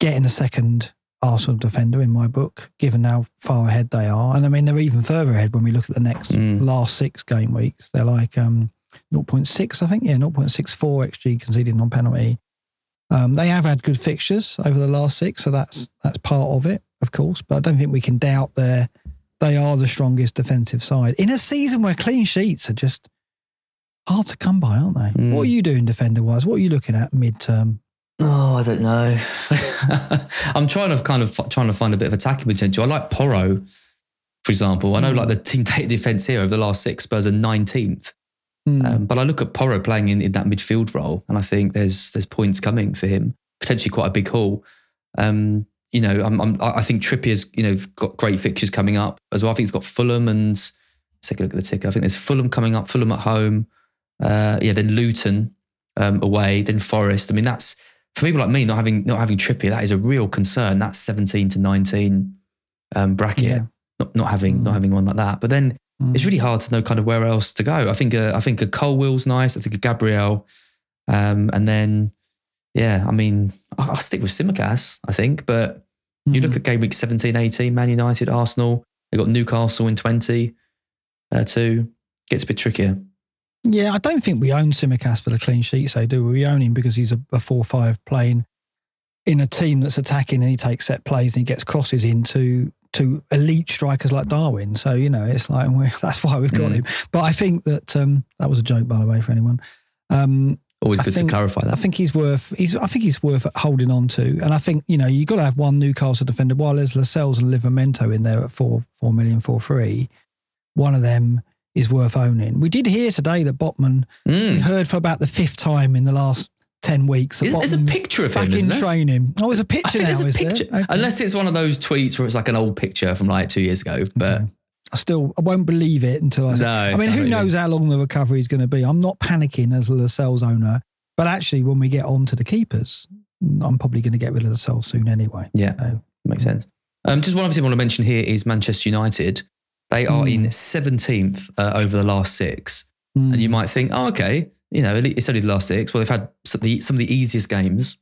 getting a second Arsenal defender in my book, given how far ahead they are. And I mean, they're even further ahead when we look at the next Mm. last six game weeks. They're like um, 0.6, I think. Yeah, 0.64 XG conceded on penalty. Um, they have had good fixtures over the last six, so that's that's part of it, of course. But I don't think we can doubt their they are the strongest defensive side in a season where clean sheets are just hard to come by, aren't they? Mm. What are you doing defender wise? What are you looking at mid term? Oh, I don't know. I'm trying to kind of trying to find a bit of attacking potential. I like Porro, for example. I know like the team take defense here over the last six Spurs are 19th, um, but I look at Porro playing in, in that midfield role, and I think there's there's points coming for him. Potentially quite a big haul. Um, you know, I'm, I'm, I think Trippier's you know got great fixtures coming up as well. I think he's got Fulham and let's take a look at the ticker. I think there's Fulham coming up, Fulham at home. Uh, yeah, then Luton um, away, then Forest. I mean, that's for people like me not having not having Trippier. That is a real concern. That's 17 to 19 um, bracket. Yeah. Not not having not having one like that. But then it's really hard to know kind of where else to go. I think uh, I think a Colwill's nice. I think a Gabriel, um, and then yeah, I mean I'll, I'll stick with Tsimikas. I think, but you look at game week 17, 18, Man United, Arsenal. They got Newcastle in 20. Uh, two gets a bit trickier. Yeah, I don't think we own Tsimikas for the clean sheet, so do we? We own him because he's a, a 4 5 playing in a team that's attacking and he takes set plays and he gets crosses into to elite strikers like Darwin. So, you know, it's like, we that's why we've got Mm. him. But I think that um, that was a joke, by the way, for anyone. Um, Always good think- to clarify that. I think he's worth. He's. I think he's worth holding on to. And I think you know you've got to have one Newcastle defender. While there's Lascelles and Livramento in there at four four million four three, one of them is worth owning. We did hear today that Botman. We Mm. heard for about the fifth time in the last ten weeks. Is- There's a picture of back him, in training. Oh, there's a picture think now. there's a is picture, there? Okay. unless it's one of those tweets where it's like an old picture from like two years ago. But I still I won't believe it until I. No, I mean, who knows how long the recovery is going to be? I'm not panicking as a Lascelles owner, but actually, when we get on to the keepers, I'm probably going to get rid of Lascelles soon anyway. yeah, So, makes sense. Um, just one other thing I want to mention here is Manchester United. They are in 17th uh, over the last six. mm, And you might think, oh, okay, you know, it's only the last six. Well, they've had some of the, some of the easiest games,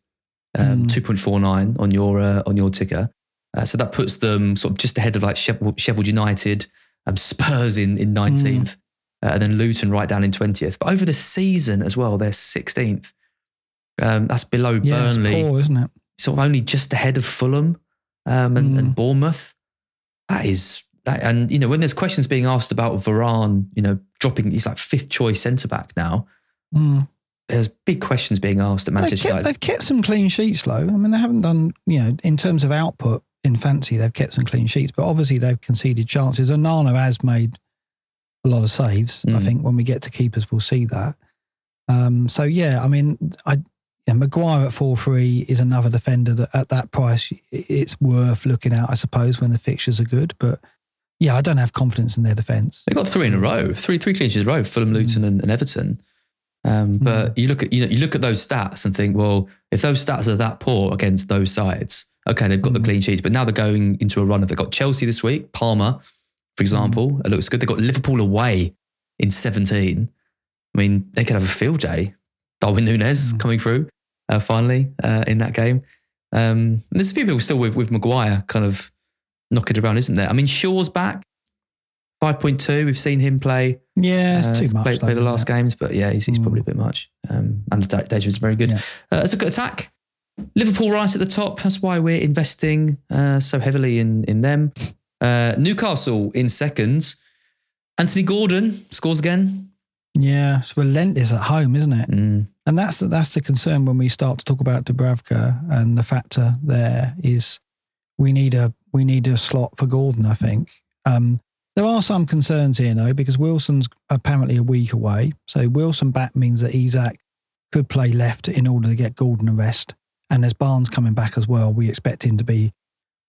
um, Mm. 2.49 on your uh, on your ticker. Uh, so that puts them sort of just ahead of like Sheffield, Sheffield United, um, Spurs in, in 19th, uh, and then Luton right down in 20th. But over the season as well, they're 16th. Um, that's below yeah, it's Burnley, poor, isn't it? sort of only just ahead of Fulham um, and, Mm. and Bournemouth. That is, that, and you know, when there's questions being asked about Varane, you know, dropping, he's like fifth choice centre back now. Mm. There's big questions being asked at They've Manchester kept, United. they've kept some clean sheets, though. I mean, they haven't done, you know, in terms of output in fancy, they've kept some clean sheets, but obviously they've conceded chances. And Nana has made a lot of saves. I Mm. think when we get to keepers, we'll see that. Um, so, yeah, I mean, I. Yeah, Maguire at 4 3 is another defender that at that price, it's worth looking at, I suppose, when the fixtures are good. But yeah, I don't have confidence in their defence. They've got three in a row, three three clean sheets in a row, Fulham, Luton, and, and Everton. Um, but you look at you know you look at those stats and think, well, if those stats are that poor against those sides, okay, they've got the clean sheets, but now they're going into a run. They've got Chelsea this week, Palmer, for example, it looks good. They've got Liverpool away in seventeen. I mean, they could have a field day. Darwin Núñez coming through uh, finally uh, in that game. Um, there's a few people still with with Maguire kind of knocking it around, isn't there? I mean, Shaw's back. 5.2, we've seen him play Yeah, it's uh, too much. Play, play the last games, but yeah, he's, he's Mm. probably a bit much. Um, and the da- data is very good. Yeah. Uh, it's a good attack. Liverpool right at the top. That's why we're investing uh, so heavily in in them. Uh, Newcastle in seconds. Anthony Gordon scores again. Yeah, it's relentless at home, isn't it? Mm. And that's the, that's the concern when we start to talk about Dubravka and the factor there is we need a we need a slot for Gordon. I think um, there are some concerns here though because Wilson's apparently a week away. So Wilson back means that Isak could play left in order to get Gordon a rest. And there's Barnes coming back as well. We expect him to be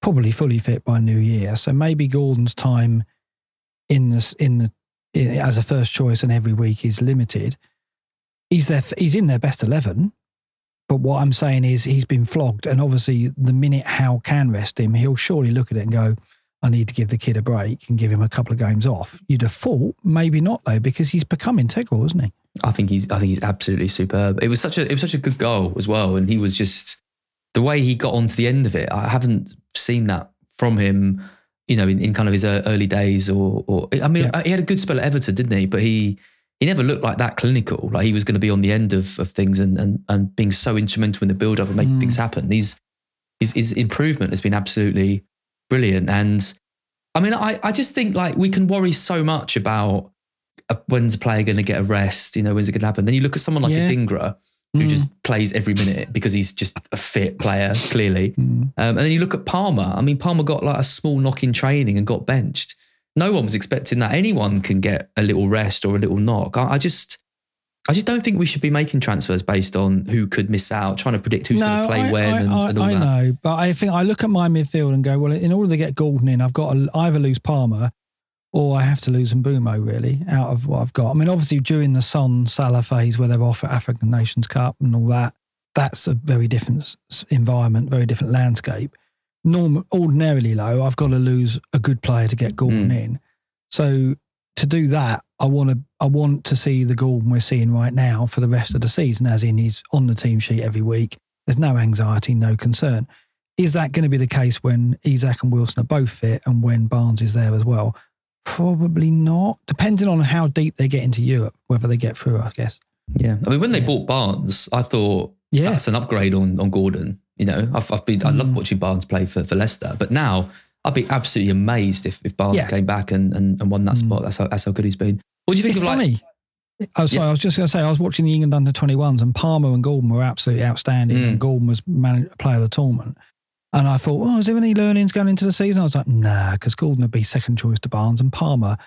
probably fully fit by New Year. So maybe Gordon's time in in the in, as a first choice and every week is limited he's there. He's in their best eleven. But what I'm saying is he's been flogged, and obviously the minute Howe can rest him, he'll surely look at it and go, "I need to give the kid a break and give him a couple of games off." You'd have thought, maybe not though, because he's become integral, isn't he? I think he's I think he's absolutely superb. It was such a it was such a good goal as well, and he was just the way he got onto the end of it. I haven't seen that from him. You know, in, in kind of his early days, or, or I mean, Yeah. he had a good spell at Everton, didn't he? But he he never looked like that clinical. Like he was going to be on the end of, of things and, and and being so instrumental in the build up and making Mm. things happen. He's his, his improvement has been absolutely brilliant. And I mean, I, I just think like we can worry so much about uh, when's a player going to get a rest, you know, when's it going to happen. Then you look at someone like Yeah. Adingra who Mm. just plays every minute because he's just a fit player, clearly. Mm. Um, and then you look at Palmer. I mean, Palmer got like a small knock in training and got benched. No one was expecting that. Anyone can get a little rest or a little knock. I, I just, I just don't think we should be making transfers based on who could miss out, trying to predict who's going to play I, when I, and, I, and all I that. know, but I think I look at my midfield and go, well, in order to get Gordon in, I've got to either lose Palmer or I have to lose Mbeumo, really, out of what I've got. I mean, obviously, during the Son Salah phase where they're off at African Nations Cup and all that, that's a very different environment, very different landscape. Norm, ordinarily, though, I've got to lose a good player to get Gordon Mm. in. So to do that, I want to I want to see the Gordon we're seeing right now for the rest of the season, as in he's on the team sheet every week. There's no anxiety, no concern. Is that going to be the case when Isak and Wilson are both fit and when Barnes is there as well? Probably not, depending on how deep they get into Europe, whether they get through, I guess. Yeah, I mean, when they bought Barnes, I thought Yeah. that's an upgrade on on Gordon. You know, I've, I've been I love Mm. watching Barnes play for, for Leicester, but now I'd be absolutely amazed if, if Barnes Yeah. came back and, and, and won that Mm. spot. That's how that's how good he's been. What do you think It's of like? funny. Oh, sorry, Yeah. I was just going to say, I was watching the England under 21s and Palmer and Gordon were absolutely outstanding. Mm. And Gordon was man, player of the tournament. And I thought, oh, is there any learnings going into the season? I was like, nah, because Gordon would be second choice to Barnes and Palmer,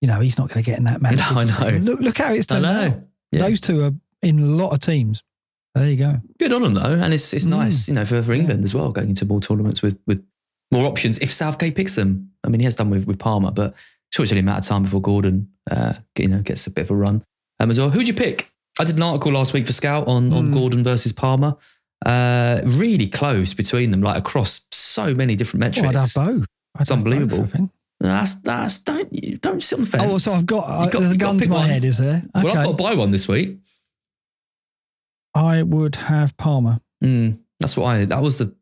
you know, he's not going to get in that match. No, I know. Look, look how it's I turned out. Yeah. Those two are in a lot of teams. There you go. Good on them though, and it's it's Mm. nice, you know, for, for England as well, going into more tournaments with with more options if Southgate picks them. I mean, he has done with with Palmer, but sure it's only a matter of time before Gordon, uh, you know, gets a bit of a run um, as well. Who'd you pick? I did an article last week for Scout on on Mm. Gordon versus Palmer. Uh, really close between them, like across so many different metrics. Well, I'd have both. I'd It's both, unbelievable. Think. That's that's don't you don't sit on the fence. Oh, so I've got, uh, got- there's a you got to gun to my one. head, is there? Okay. Well, I've got to buy one this week. I would have Palmer. Mm, that's what I. That was the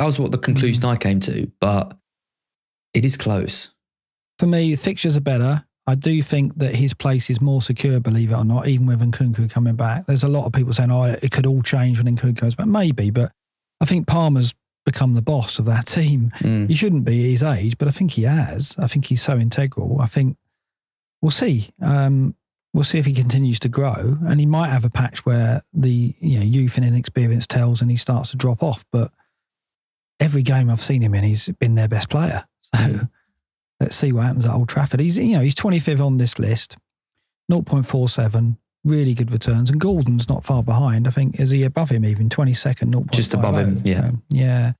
that was what the conclusion I came to. But it is close. for me, fixtures are better. I do think that his place is more secure, believe it or not, even with Nkunku coming back. There's a lot of people saying, oh, it could all change when Nkunku goes back. Maybe, but I think Palmer's become the boss of that team. Mm. He shouldn't be at his age, but I think he has. I think he's so integral. I think we'll see. Um, we'll see if he continues to grow. And he might have a patch where the you know youth and inexperience tells and he starts to drop off. But every game I've seen him in, he's been their best player. So Mm. let's see what happens at Old Trafford. He's you know he's 25th on this list, 0.47, really good returns, and Gordon's not far behind. I think is he above him even 22nd, 0.50. Just above him, yeah. So, yeah.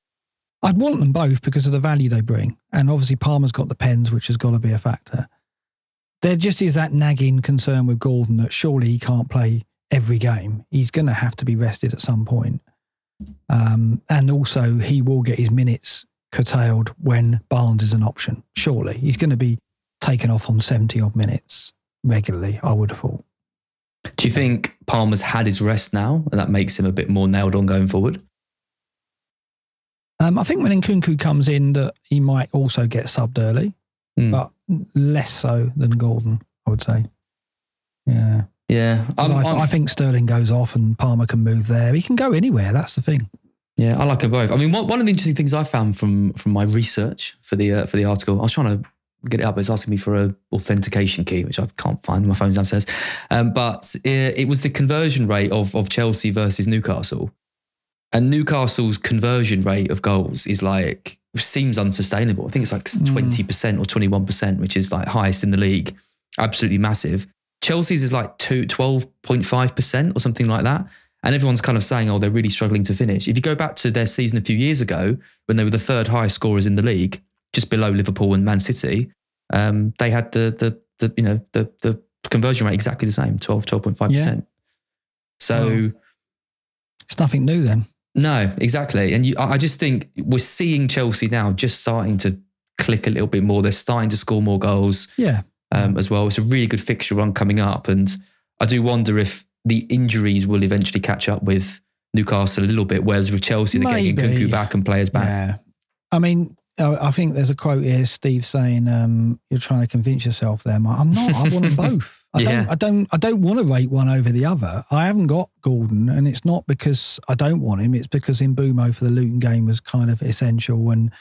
I'd want them both because of the value they bring, and obviously Palmer's got the pens, which has got to be a factor. There just is that nagging concern with Gordon that surely he can't play every game. He's going to have to be rested at some point. Um, and also, he will get his minutes curtailed when Barnes is an option. Surely he's going to be taken off on 70 odd minutes regularly, I would have thought. Do you think Palmer's had his rest now, and that makes him a bit more nailed on going forward? Um, I think when Nkunku comes in, that he might also get subbed early, Mm. but less so than Gordon, I would say. Yeah. Yeah, I'm- I, I think Sterling goes off and Palmer can move there. He can go anywhere. That's the thing. Yeah, I like them both. I mean, one, one of the interesting things I found from from my research for the uh, for the article, I was trying to get it up. It's asking me for a authentication key, which I can't find. My phone's downstairs. Um, but it, it was the conversion rate of of Chelsea versus Newcastle, and Newcastle's conversion rate of goals is like seems unsustainable. I think it's like twenty percent or twenty one percent, which is like highest in the league. Absolutely massive. Chelsea's is like two, 12.5% or something like that. And everyone's kind of saying, oh, they're really struggling to finish. If you go back to their season a few years ago, when they were the third highest scorers in the league, just below Liverpool and Man City, um, they had the, the, the, you know, the, the conversion rate exactly the same, 12, 12.5%. Yeah. So. It's nothing new then. no, exactly. And you, I just think we're seeing Chelsea now just starting to click a little bit more. They're starting to score more goals Yeah. Um, as well. It's a really good fixture run coming up, and I do wonder if the injuries will eventually catch up with Newcastle a little bit. Whereas with Chelsea, they're getting Maybe. Nkunku back and players back. Yeah. I mean, I I think there's a quote here, Steve saying, um, "You're trying to convince yourself there." Mike. I'm not. I want them both. I Yeah. don't. I don't. I don't want to rate one over the other. I haven't got Gordon, and it's not because I don't want him. It's because Mbeumo for the Luton game was kind of essential, and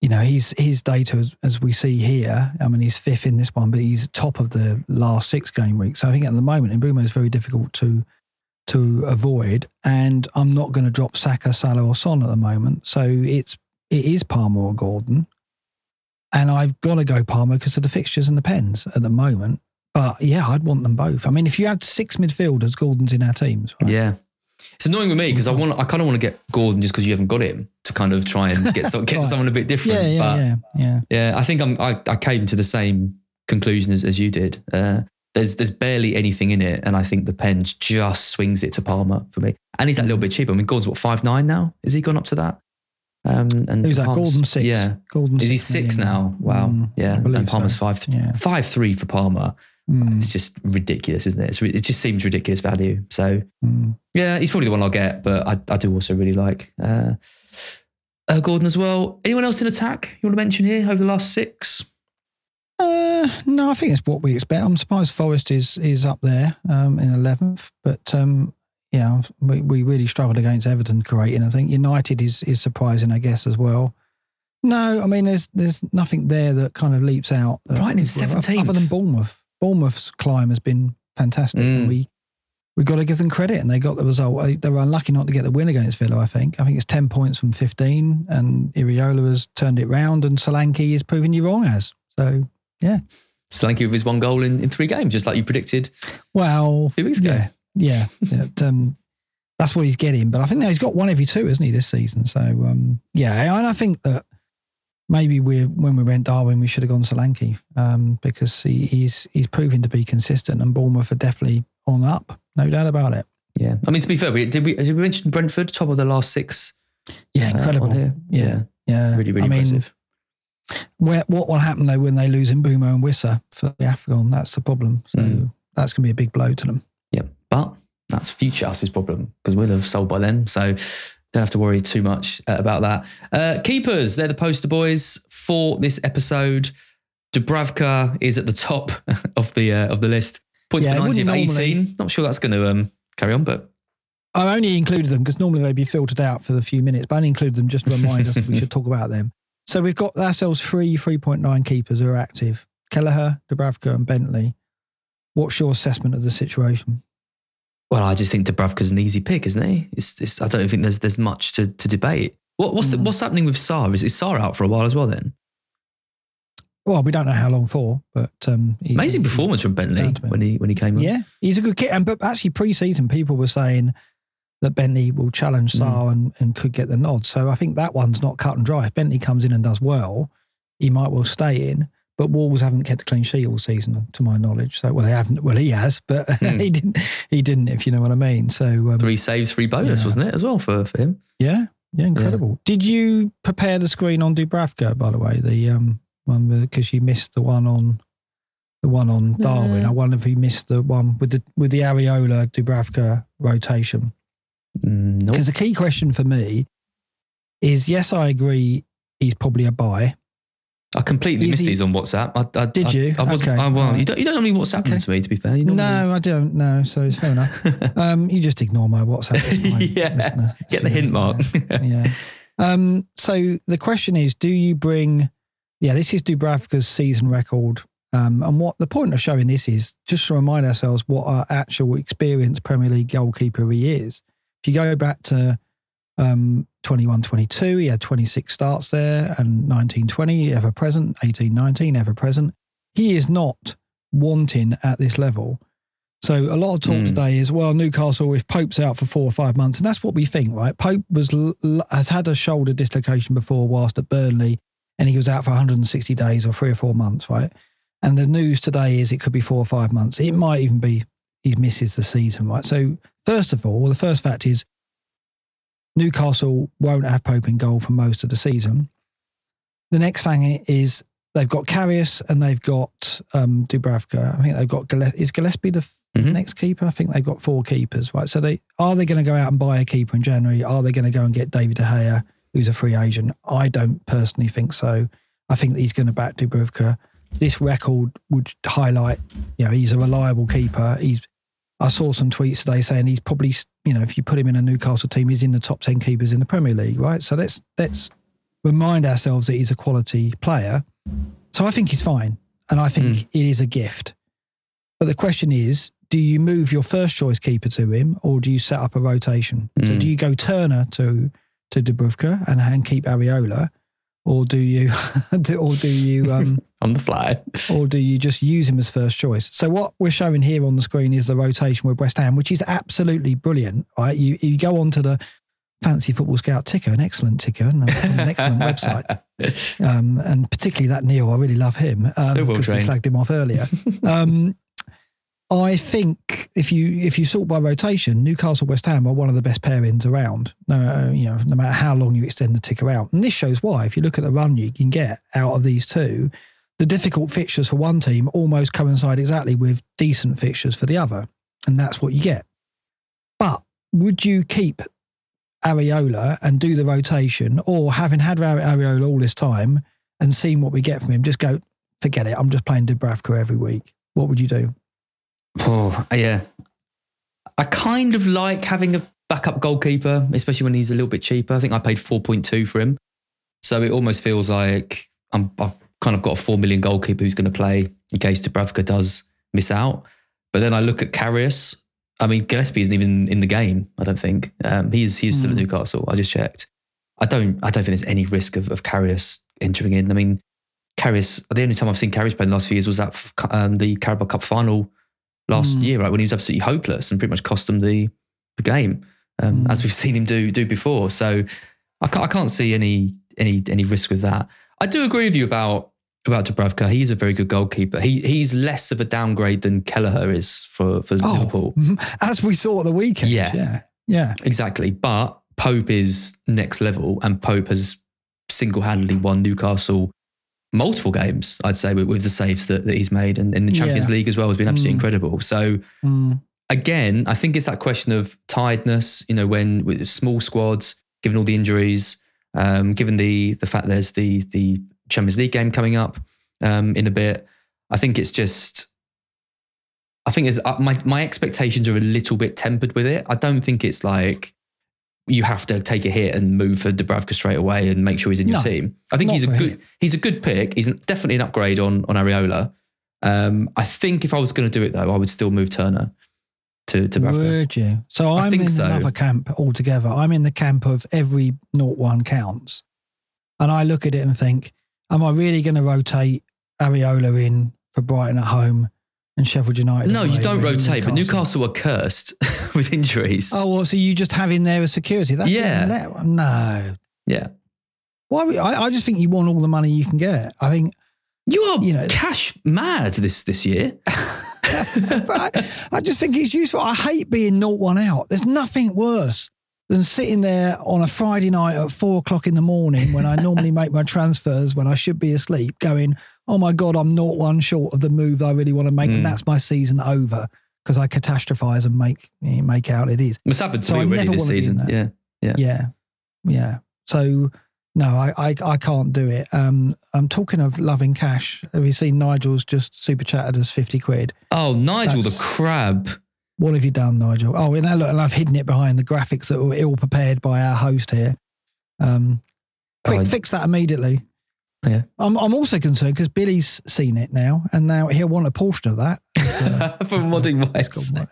you know, he's his data as, as we see here. I mean, he's fifth in this one, but he's top of the last six game weeks. So I think at the moment, Mbeumo is very difficult to to avoid, and I'm not going to drop Saka, Salah, or Son at the moment. So it's it is Palmer or Gordon, and I've got to go Palmer because of the fixtures and the pens at the moment. But yeah, I'd want them both. I mean, if you had six midfielders, Gordon's in our teams. Right? Yeah. It's annoying with me because I want, I kind of want to get Gordon just because you haven't got him to kind of try and get some, get Right. someone a bit different. yeah, yeah, but yeah, yeah. Yeah, I think I'm. I, I came to the same conclusion as, as you did. Uh, there's there's barely anything in it, and I think the pens just swings it to Palmer for me. And he's that little bit cheaper. I mean, Gordon's what five nine now? Is he gone up to that? Um, and Who's that? Palmer's- Gordon six. Yeah, Gordon. is he six now? Wow. Mm, yeah, and Palmer's so. five three. Yeah. Five three for Palmer. Mm, It's just ridiculous, isn't it? It's, it just seems ridiculous value. So mm. yeah, he's probably the one I'll get, but I, I do also really like uh, uh, Gordon as well. Anyone else in attack you want to mention here over the last six? Uh, no, I think it's what we expect. I'm surprised Forest is is up there um, in eleventh, but um, yeah, we, we really struggled against Everton creating. I think United is is surprising, I guess, as well. No, I mean, there's there's nothing there that kind of leaps out. Brighton in 17th. other than Bournemouth. Bournemouth's climb has been fantastic, Mm. and we we got to give them credit, and they got the result. They were unlucky not to get the win against Villa. I think. I think it's ten points from fifteen, and Iraola has turned it round, and Solanke is proving you wrong as. So yeah, Solanke with his one goal in, in three games, just like you predicted. Well, a few weeks ago. Yeah, yeah. um, that's what he's getting. But I think he's got one every two, isn't he, this season? So um, yeah, and I think that maybe we when we went Darwin, we should have gone Solanke um, because he, he's he's proving to be consistent, and Bournemouth are definitely on up, no doubt about it. Yeah, I mean to be fair, we, did we did we mention Brentford top of the last six? Yeah, uh, incredible. on here? yeah, yeah. really really I mean, impressive. where, what will happen though when they lose Mbeumo and Wissa for the AFCON? That's the problem. So Mm. that's going to be a big blow to them. Yeah, but that's future us's problem because we'll have sold by then, so don't have to worry too much uh, about that. Uh, keepers, they're the poster boys for this episode. Dubravka is at the top of the uh, of the list. Points Yeah, per it of wouldn't normally- eighteen. Not sure that's going to um, carry on, but I only included them because normally they'd be filtered out for the few minutes, but I only included them just to remind us that we should talk about them. So we've got ourselves three 3.9 keepers who are active Kelleher, Dubravka, and Bentley. What's your assessment of the situation? Well, I just think Dubravka's an easy pick, isn't he? It's, it's, I don't think there's there's much to, to debate. What, what's the, Mm. what's happening with Sá? Is, is Sá out for a while as well? Then Well, we don't know how long for, but um, he- amazing he- performance from Bentley down to him. when he when he came on. Yeah, he's a good kid. And but actually, pre-season, people were saying that Bentley will challenge Sá and, and could get the nod. So I think that one's not cut and dry. If Bentley comes in and does well, he might well stay in. But Wolves haven't kept a clean sheet all season, to my knowledge. So well, they haven't. Well, he has, but he didn't. He didn't, if you know what I mean. So um, Three saves, three bonus, Yeah. wasn't it as well for for him? yeah, yeah, incredible. Did you prepare the screen on Dubravka, by the way? The um one because you missed the one on the one on Darwin. I wonder if you missed the one with the with the Areola Dubravka rotation. Mm, Nope. Because the key question for me is: yes, I agree, he's probably a buy. I completely Is missed he- these on WhatsApp. I, I, Did I- you? I wasn't. Okay, I, well, alright. you don't. You don't normally WhatsApp them Okay. to me. To be fair, you normally, No, I don't know. So it's fair enough. Um, you just ignore my WhatsApp. It's fine, Yeah. listener. Get the hint, Mark. Yeah. yeah. Um, so the question is, do you bring? Yeah, this is Dubravka's season record. Um, and what the point of showing this is just to remind ourselves what our actual experienced Premier League goalkeeper he is. If you go back to um, 21 22, he had 26 starts there, and 19 20, ever present, 18 19, ever present. He is not wanting at this level. So a lot of talk Mm. today is well, Newcastle if Pope's out for four or five months, and that's what we think, right? Pope was has had a shoulder dislocation before whilst at Burnley, and he was out for 160 days or three or four months, right? And the news today is it could be four or five months. It might even be he misses the season, right? So first of all, the first fact is Newcastle won't have Pope in goal for most of the season. The next thing is they've got Karius and they've got um, Dubravka. I think they've got Gille- is Gillespie the Mhm. next keeper. I think they've got four keepers, right? So they are they going to go out and buy a keeper in January? Are they going to go and get David De Gea? Who's a free agent. I don't personally think so. I think that he's going to back Dubravka. This record would highlight, you know, he's a reliable keeper. He's. I saw some tweets today saying he's probably, you know, if you put him in a Newcastle team, he's in the top ten keepers in the Premier League, right? So let's let's remind ourselves that he's a quality player. So I think he's fine, and I think Mm. it is a gift. But the question is, do you move your first choice keeper to him, or do you set up a rotation? So Mm. do you go Turner to to Dubravka and, and keep Areola, or do you, do, or do you, um, On the fly. or do you just use him as first choice? So what we're showing here on the screen is the rotation with West Ham, which is absolutely brilliant. Right, you you go onto the Fancy Football Scout ticker, an excellent ticker, and an excellent website, um, and particularly that Neil, I really love him. Um, So well because we slagged him off earlier. um, I think if you if you sort by rotation, Newcastle West Ham are one of the best pairings around. No, uh, you know, no matter how long you extend the ticker out, and this shows why. If you look at the run you can get out of these two, the difficult fixtures for one team almost coincide exactly with decent fixtures for the other, and that's what you get. But would you keep Areola and do the rotation, or having had Are- Areola all this time and seen what we get from him, just go forget it. I'm just playing Dubravka every week. What would you do? Oh, yeah. I kind of like having a backup goalkeeper, especially when he's a little bit cheaper. I think I paid 4.2 for him. So it almost feels like I'm, I've kind of got a 4 million goalkeeper who's going to play in case Dubravka does miss out. But then I look at Karius. I mean, Gillespie isn't even in the game, I don't think. Um, he's he's still at Mm. Newcastle. I just checked. I don't I don't think there's any risk of, of Karius entering in. I mean, Karius, the only time I've seen Karius play in the last few years was that um, the Carabao Cup final last Mm. year, right, when he was absolutely hopeless and pretty much cost them the the game, um, Mm. as we've seen him do do before. So I can't, I can't see any any any risk with that. I do agree with you about about Dubravka. He's a very good goalkeeper. He he's less of a downgrade than Kelleher is for for Liverpool. mhm. as we saw at the weekend. Yeah. yeah, yeah. Exactly. But Pope is next level, and Pope has single handedly won Newcastle multiple games, I'd say, with, with the saves that, that he's made. And in the Champions Yeah. League as well has been absolutely Mm. incredible. So, Mm. again, I think it's that question of tiredness, you know, when with small squads, given all the injuries, um, given the the fact there's the the Champions League game coming up um, in a bit. I think it's just I think it's, uh, my my expectations are a little bit tempered with it. I don't think it's like you have to take a hit and move for Dubravka straight away and make sure he's in your No, team. I think he's a good him. he's a good pick. He's definitely an upgrade on on Areola. Um, I think if I was going to do it though, I would still move Turner to to Dubravka. Would you? So I I'm in so. another camp altogether. I'm in the camp of every naught one counts, and I look at it and think, am I really going to rotate Areola in for Brighton at home and Sheffield United? No, you don't rotate, but Newcastle are cursed with injuries. Oh, well, so you just have in there as security? That's Yeah. let- no. Yeah. Why? would- I, I just think you want all the money you can get. I think You are You know- cash mad this this year. but I, I just think it's useful. I hate being not one out. There's nothing worse than sitting there on a Friday night at four o'clock in the morning when I normally make my transfers when I should be asleep, going, "Oh my god, I'm not one short of the move that I really want to make, Mm. and that's my season over." Because I catastrophize and make make out it is. It's happened to So me I already this wanna be in season. that. Yeah. Yeah, yeah. So no, I, I I can't do it. Um, I'm talking of loving cash. Have you seen Nigel's just super chatted us fifty quid? Oh, Nigel the crab. What have you done, Nigel? Oh, and, look, and I've hidden it behind the graphics that were ill prepared by our host here. Um, quick, Oh, fix that immediately. Yeah. I'm, I'm also concerned because Billy's seen it now, and now he'll want a portion of that. Uh, From Modding it's West. gone-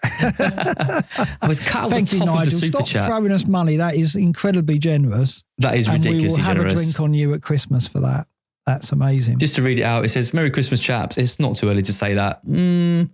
I was cut off Thank you, top of the Nigel. Stop chat. throwing us money. That is incredibly generous. That is ridiculous. and we will have generous. a drink on you at Christmas for that. That's amazing. Just to read it out, it says, Merry Christmas, chaps. It's not too early to say that. Mm,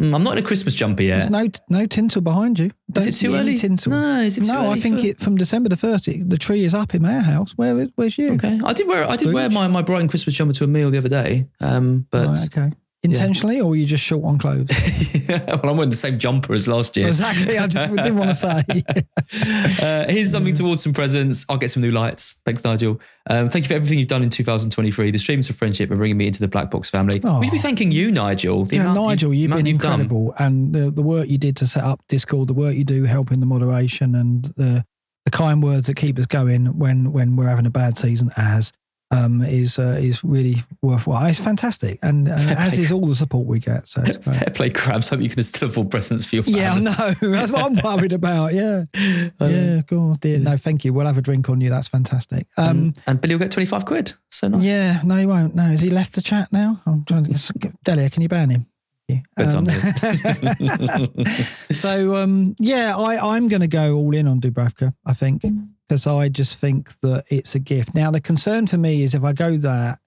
mm, I'm not in a Christmas jumper yet. There's no no tinsel behind you. is Don't it too early? Tinsel. No, is it too no, I think for- it from December the first. It, the tree is up in our house. Where is- where's you? Okay. I did wear I did wear my, my Brighton Christmas jumper to a meal the other day. Um, but Right, okay. Intentionally, or were you just short on clothes? yeah, well, I'm wearing the same jumper as last year. Exactly. I just didn't want to say. uh, here's something towards some presents. I'll get some new lights. Thanks, Nigel. Um, thank you for everything you've done in 2023. The streams of friendship are bringing me into the Black Box family. Aw. We should be thanking you, Nigel. The yeah, Nigel, you've amount been done. incredible, and the, the work you did to set up Discord, the work you do helping the moderation, and the the kind words that keep us going when when we're having a bad season, as um, is uh, is really worthwhile. It's fantastic, and, and as is all the support we get. So it's great. Fair play, Crabs. Hope you can still afford presents for your family. Yeah, I know. That's what I'm worried about. Yeah, yeah. God, dear. No, thank you. We'll have a drink on you. That's fantastic. Um, And, and Billy will get 25 quid. So nice. yeah. No, he won't. No, has he left the chat now? I'm trying to. Delia, can you ban him? Yeah. Um, so um, yeah, I, I'm going to go all in on Dubravka. I think because I just think that it's a gift. Now the concern for me is if I go that,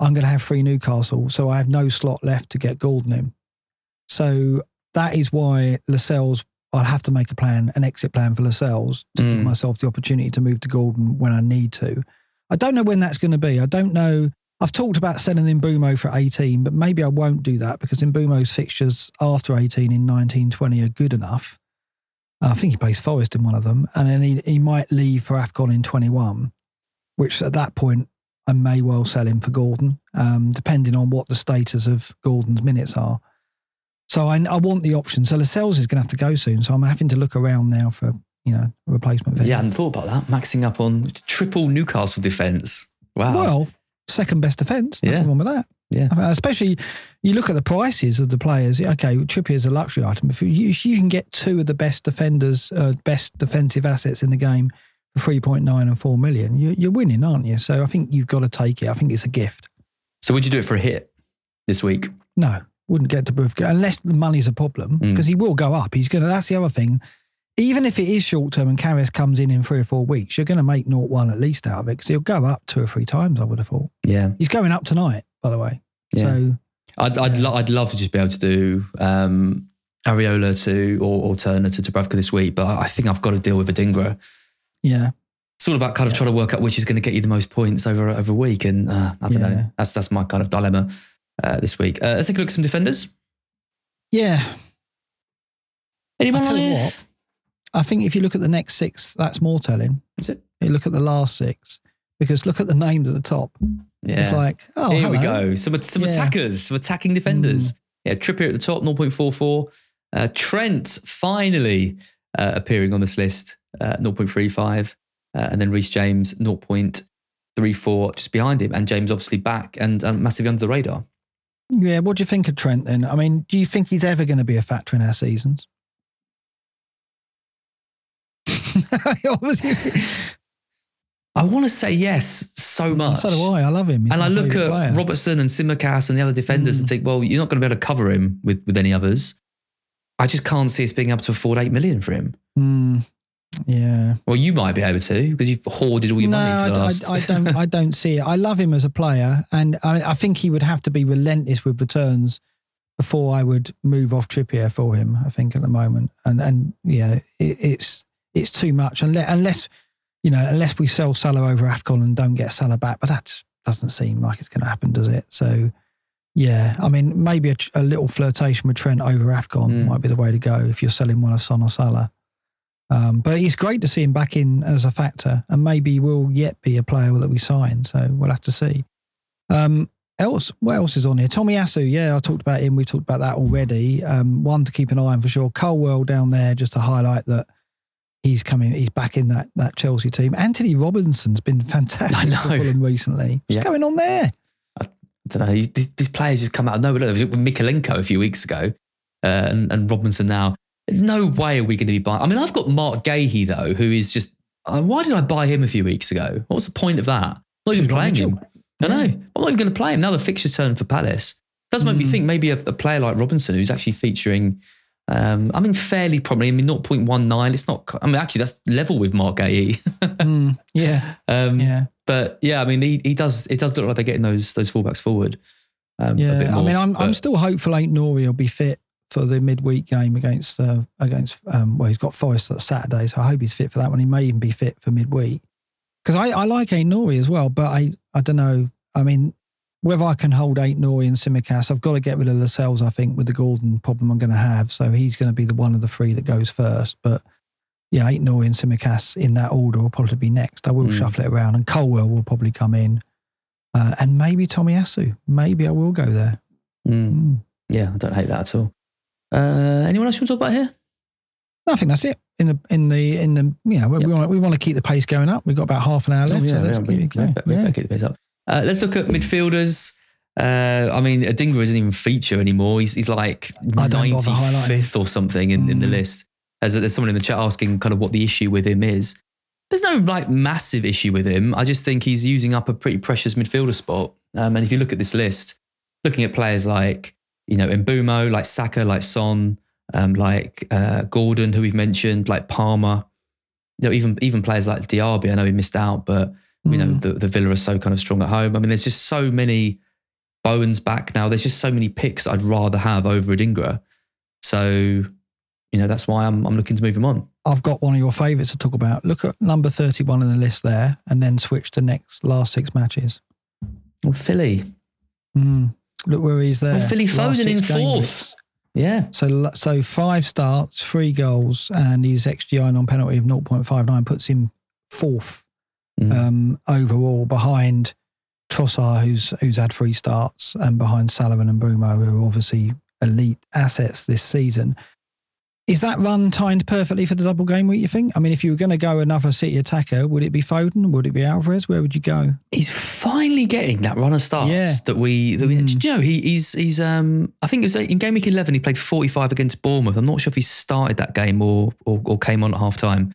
I'm going to have free Newcastle, so I have no slot left to get Gordon in. So that is why Lascelles. I'll have to make a plan, an exit plan for Lascelles to give Mm. myself the opportunity to move to Gordon when I need to. I don't know when that's going to be. I don't know. I've talked about selling Mbeumo for 18, but maybe I won't do that because Mbeumo's fixtures after 18 in 1920 are good enough. I think he plays Forest in one of them, and then he, he might leave for AFCON in 21, which at that point I may well sell him for Gordon, um, depending on what the status of Gordon's minutes are. So I, I want the option. So Lascelles is going to have to go soon. So I'm having to look around now for you know a replacement. him. yeah, I hadn't thought about that. Maxing up on triple Newcastle defence. Wow. Well, second best defence. Nothing Yeah. wrong with that. Yeah. Especially you look at the prices of the players. Okay, Trippier is a luxury item. If you, if you can get two of the best defenders, uh, best defensive assets in the game for three point nine and four million, you, you're winning, aren't you? So I think you've got to take it. I think it's a gift. So would you do it for a hit this week? No, wouldn't get to Bufka unless the money's a problem Mm. because he will go up. He's going to. That's the other thing. Even if it is short term and Karras comes in in three or four weeks, you're going to make 0-1 at least out of it because he'll go up two or three times. I would have thought. Yeah. He's going up tonight, by the way. Yeah. So I'd, I'd, lo- I'd love to just be able to do um, Areola to or, or Turner to Dubravka this week, but I think I've got to deal with Adingra. yeah, It's all about kind of trying to work out which is going to get you the most points over over a week, and uh, I don't Yeah. know. That's that's my kind of dilemma uh, this week. Uh, let's take a look at some defenders. yeah. Anyone I'll tell you what. I think if you look at the next six, that's more telling. Is it? You look at the last six because look at the names at the top. Yeah. It's like, oh, Here we go. Some some Yeah. attackers, some attacking defenders. Yeah, Trippier at the top, 0.44. Uh, Trent finally uh, appearing on this list, uh, 0.35. Uh, and then Reece James, 0.34, just behind him. And James obviously back and um, massively under the radar. Yeah, what do you think of Trent then? I mean, do you think he's ever going to be a factor in our seasons? Obviously, I want to say yes so much. so do I. I love him. He's and I look at player. Robertson and Tsimikas and the other defenders Mm. and think, well, you're not going to be able to cover him with, with any others. I just can't see us being able to afford 8 million for him. Hmm. yeah. Well, you might be able to because you've hoarded all your no, money I, for I- last. I don't. I don't see it. I love him as a player, and I, I think he would have to be relentless with returns before I would move off Trippier for him. I think at the moment, and and yeah, it, it's it's too much unless unless you know unless we sell Salah over Afcon and don't get Salah back, but that doesn't seem like it's going to happen, does it? So. Yeah, I mean, maybe a, a little flirtation with Trent over Afcon Mm. might be the way to go if you're selling one of Son or Salah. Um, but it's great to see him back in as a factor, and maybe he will yet be a player that we sign. So we'll have to see. Um, else, what else is on here? Tomiyasu, yeah, I talked about him. We talked about that already. Um, one to keep an eye on for sure. Colwell down there, just to highlight that he's coming. He's back in that that Chelsea team. Antonee Robinson's been fantastic for Fulham recently. What's Yeah. going on there? I don't know. These, these players just come out of nowhere. Look, With Mykolenko a few weeks ago uh, and, and Robinson now. There's no way are we going to be buying. I mean, I've got Marc Guéhi, though, who is just. Uh, why did I buy him a few weeks ago? What was the point of that? I'm not even playing him. I know. I'm not even going to play him. Now the fixture's turned for Palace. Does make me Mm. think maybe a, a player like Robinson, who's actually featuring. Um, I mean, fairly probably. I mean, 0.19. It's not. I mean, actually, that's level with Marc Guéhi. Mm, yeah, um, yeah, But yeah, I mean, he, he does. It does look like they're getting those those fullbacks forward. Um, yeah. I mean, I'm, I'm still hopeful. Aït-Nouri will be fit for the midweek game against uh, against. Um, well, he's got Forest on Saturday, so I hope he's fit for that one. He may even be fit for midweek because I, I like Aït-Nouri as well, but I I don't know. I mean, whether I can hold Aït-Nouri and Tsimikas, I've got to get rid of Lascelles. I think with the Gordon problem I'm going to have, so he's going to be the one of the three that goes first. But yeah, Aït-Nouri and Tsimikas in that order will probably be next. I will Mm. shuffle it around, and Colwill will probably come in. Uh, and maybe Tomiyasu. Maybe I will go there. Mm, Mm. yeah, I don't hate that at all. Uh, anyone else you want to talk about here? No, I think that's it. in the in the in the you know we want we want to keep the pace going up. We've got about half an hour left, so let's keep it going. Yeah. keep the pace up. Uh, let's look at midfielders. Uh, I mean, Adingra doesn't even feature anymore. He's, he's like I don't bother 95th or something in, in the Mm. list. As there's someone in the chat asking kind of what the issue with him is. There's no like massive issue with him. I just think he's using up a pretty precious midfielder spot. Um, and if you look at this list, looking at players like, you know, Mbeumo, like Saka, like Son, um, like uh, Gordon, who we've mentioned, like Palmer, you know, even even players like Diaby. I know he missed out, but you know Mm. the, the Villa are so kind of strong at home. I mean, there's just so many Bowen's back now. There's just so many picks I'd rather have over Adingra. So, you know, that's why I'm I'm looking to move him on. I've got one of your favourites to talk about. Look at number thirty-one in the list there, and then switch to next last six matches. Well, Philly, Mm. Look where he's there. Well, Philly Last Foden in fourth. yeah, So so five starts, three goals, and his XGI non penalty of 0.59 puts him fourth Mm. um, overall behind Trossard, who's who's had three starts, and behind Sullivan and Mbeumo, who are obviously elite assets this season. Is that run timed perfectly for the double game week? You think? I mean, if you were going to go another City attacker, would it be Foden? Would it be Alvarez? Where would you go? he's finally getting that run of starts Yeah. that we. That we Mm. do you know, he, he's he's. Um, I think it was in game week eleven. He played forty five against Bournemouth. I'm not sure if he started that game or or, or came on at half time.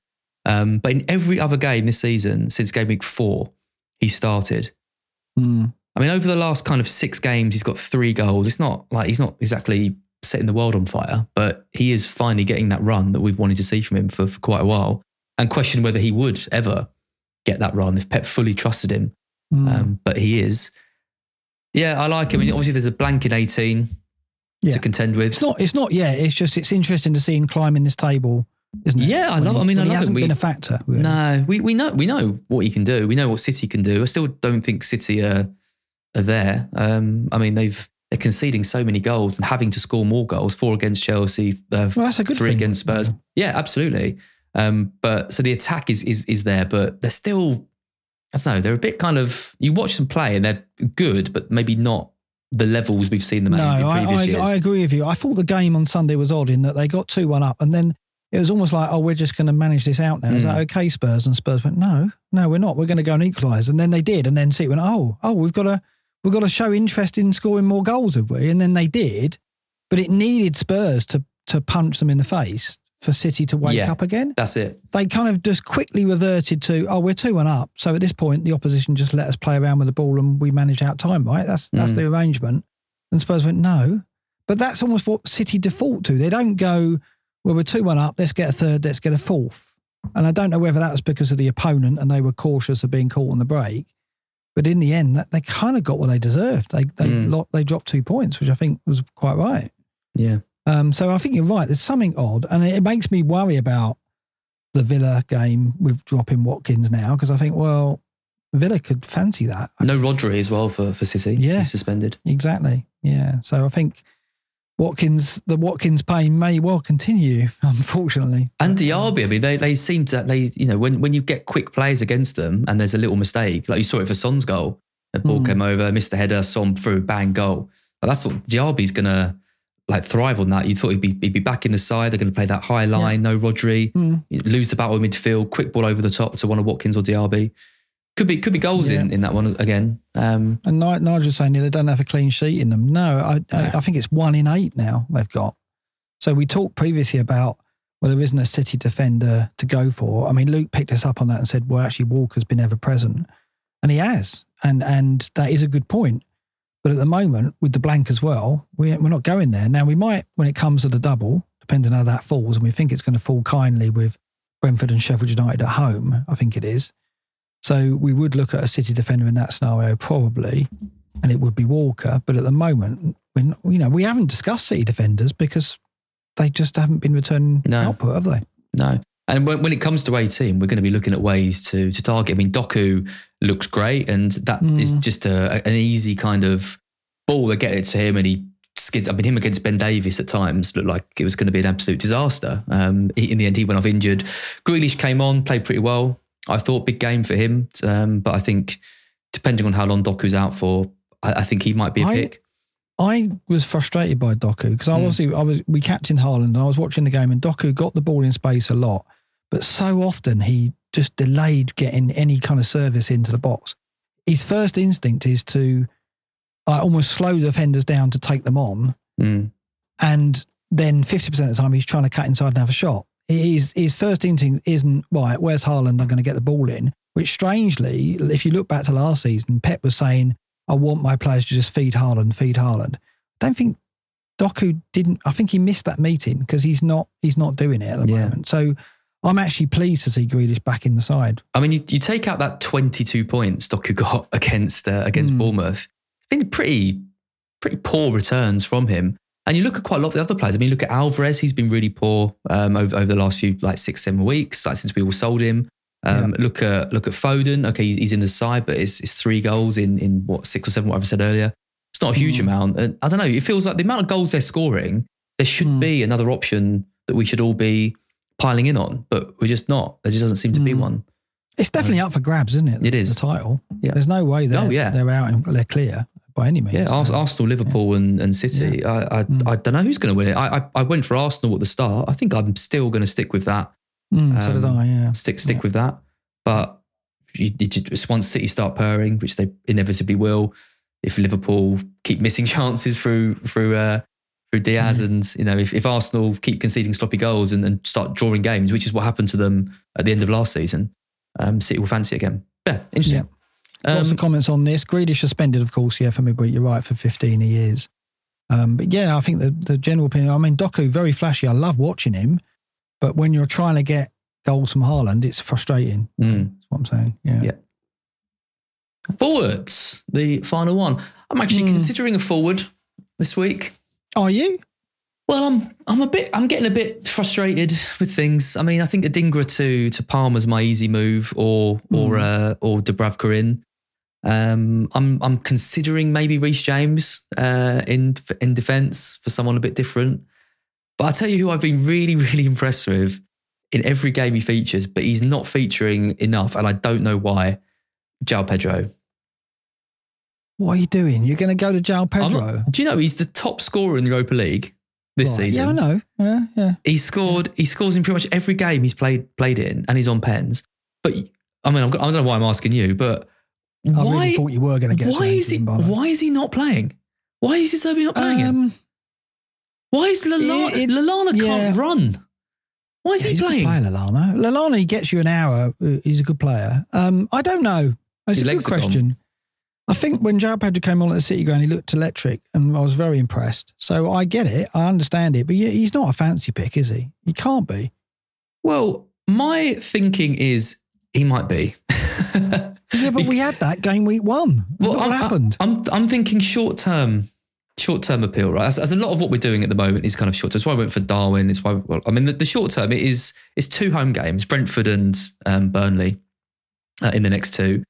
Um, but in every other game this season, since game week four, he started. Mm. I mean, over the last kind of six games, he's got three goals. It's not like he's not exactly setting the world on fire, but he is finally getting that run that we've wanted to see from him for, for quite a while. And question whether he would ever get that run if Pep fully trusted him. Mm. Um, but he is. Yeah, I like him. I mean, obviously, there's a blank in 18 Yeah. to contend with. It's not. It's not yet. It's just. It's interesting to see him climbing this table, isn't it? Yeah, I When love- he- I mean, I he love it. hasn't We- been a factor. Really. No, we, we know we know what he can do. We know what City can do. I still don't think City are, are there. Um, I mean, they've they're conceding so many goals and having to score more goals. Four against Chelsea, uh, Well, that's a good three thing. against Spurs. Yeah, absolutely. Um, but so the attack is is is there, but they're still. I don't know. They're a bit kind of. You watch them play and they're good, but maybe not the levels we've seen them No, at in I, I, years. I agree with you. I thought the game on Sunday was odd in that they got 2 1 up and then it was almost like, oh, we're just going to manage this out now. Is Mm. that okay, Spurs? And Spurs went, no, no, we're not. We're going to go and equalise. And then they did. And then City went, oh, oh, we've got to, we've got to show interest in scoring more goals, have we? And then they did. But it needed Spurs to, to punch them in the face for City to wake Yeah. up again. That's it. They kind of just quickly reverted to, oh, we're 2 1 up. So at this point, the opposition just let us play around with the ball and we managed out time, right? That's, that's Mm. the arrangement. And Spurs went, no. But that's almost what City default to. They don't go, well, we're 2 1 up, let's get a third, let's get a fourth. And I don't know whether that was because of the opponent and they were cautious of being caught on the break. But in the end, that they kind of got what they deserved. They they Mm. lo- they dropped two points, which I think was quite right. Yeah. Um, so I think you're right. There's something odd, and it makes me worry about the Villa game with dropping Watkins now because I think, well, Villa could fancy that. No Rodri as well for for City. Yeah. He's suspended. Exactly. Yeah. So I think Watkins, the Watkins pain may well continue, unfortunately. And Diaby, I mean, they they seem to they you know when when you get quick plays against them and there's a little mistake, like you saw it for Son's goal, the ball Mm. came over, missed the header, Son through, bang, goal. Like, that's what Diaby's gonna like thrive on that. You thought he'd be he'd be back in the side. They're going to play that high line, no Rodri, Mm. Lose the battle in midfield, quick ball over the top to one of Watkins or Diaby. Could be could be goals in Yeah. in that one again. Um, And Ni- Nigel's saying they don't have a clean sheet in them. No, I, I, I think it's one in eight now they've got. So we talked previously about well, there isn't a City defender to go for. I mean, Luke picked us up on that and said, well, actually, Walker's been ever present, and he has, and and that is a good point. But at the moment, with the blank as well, we, we're not going there. Now, we might, when it comes to the double, depending on how that falls, and we think it's going to fall kindly with Brentford and Sheffield United at home, I think it is. So we would look at a City defender in that scenario, probably, and it would be Walker. But at the moment, we you know we haven't discussed City defenders because they just haven't been returning No. output, have they? No. And when, when it comes to 18, we're going to be looking at ways to to target. I mean, Doku looks great, and that is Mm. just a, an easy kind of ball. They get it to him, and he skids. I mean, him against Ben Davies at times looked like it was going to be an absolute disaster. Um, he- in the end, he went off injured. Grealish came on, played pretty well. I thought big game for him, um, but I think depending on how long Doku's out for, I, I think he might be a I- pick. I was frustrated by Doku because I Mm. obviously I was we captained Haaland and I was watching the game and Doku got the ball in space a lot, but so often he just delayed getting any kind of service into the box. His first instinct is to uh, almost slow the defenders down to take them on, Mm. and then fifty percent of the time he's trying to cut inside and have a shot. His his first instinct isn't right. Where's Haaland? I'm going to get the ball in. Which strangely, if you look back to last season, Pep was saying, "I want my players to just feed Haaland, feed Haaland." I don't think Doku didn't. I think he missed that meeting because he's not he's not doing it at the Yeah. moment. So I'm actually pleased to see Grealish back in the side. I mean, you, you take out that 22 points Doku got against uh, against Mm. Bournemouth. It's been pretty pretty poor returns from him. And you look at quite a lot of the other players. I mean, look at Alvarez. He's been really poor um, over, over the last few like six seven weeks, like since we all sold him. Um, Look at look at Foden. Okay, he's, he's in the side, but it's, it's three goals in in what six or seven, whatever I said earlier. It's not a huge Mm. amount. And I don't know. It feels like the amount of goals they're scoring. There should Mm. be another option that we should all be piling in on, but we're just not. There just doesn't seem to be Mm. one. It's definitely up for grabs, isn't it? It is. the title. Yeah. There's no way they're Oh, yeah. they're out and they're clear by any means. Yeah, So- Arsenal, Liverpool, and, and City. I I, Mm. I don't know who's going to win it. I, I I went for Arsenal at the start. I think I'm still going to stick with that. Mm, so did um, I. Yeah. Stick stick Yeah. with that. But you, you just once City start purring, which they inevitably will, if Liverpool keep missing chances through through uh, through Diaz, Mm. and you know if, if Arsenal keep conceding sloppy goals and, and start drawing games, which is what happened to them at the end of last season, um, City will fancy again. Yeah, interesting. Lots Um, of comments on this. Grealish suspended, of course, yeah, for me, but you're right, for 15 years. Um, but yeah, I think the, the general opinion, I mean, Doku, very flashy. I love watching him, but when you're trying to get goals from Haaland, it's frustrating. Mm. That's what I'm saying. Yeah. Yeah. Forwards, the final one. I'm actually Hmm. considering a forward this week. Are you? Well, I'm I'm a bit I'm getting a bit frustrated with things. I mean, I think Adingra to to Palmer's my easy move, or or Mm. uh, or Dubravka in. Um, I'm I'm considering maybe Reece James uh, in in defence for someone a bit different. But I tell you who I've been really really impressed with in every game he features, but he's not featuring enough, and I don't know why. João Pedro. What are you doing? You're going to go to João Pedro? not- do you know he's the top scorer in the Europa League this Right. season? Yeah, I know. Yeah, yeah. He scored. He scores in pretty much every game he's played played in, and he's on pens. But I mean, I'm, I don't know why I'm asking you, but I why? really thought you were going to get why is he? Why is he not playing? Why is he not playing him? Um, Why is Lallana? it- Lallana yeah. can't run. Why is yeah, he playing? player, Lallana. Lallana, he gets you an hour. Uh, He's a good player. Um, I don't know. It's His a good legs are gone. question. I think when João Pedro came on at the City ground, he looked electric, and I was very impressed. So I get it, I understand it, but yeah, he's not a fancy pick, is he? He can't be. Well, my thinking is he might be. Yeah, but we had that game week one. Look what I'm, happened? I'm I'm thinking short term, short term appeal, right? As, as a lot of what we're doing at the moment is kind of short term. That's why I went for Darwin. It's why well, I mean the, the short term it is it's two home games, Brentford and um, Burnley, uh, in the next two.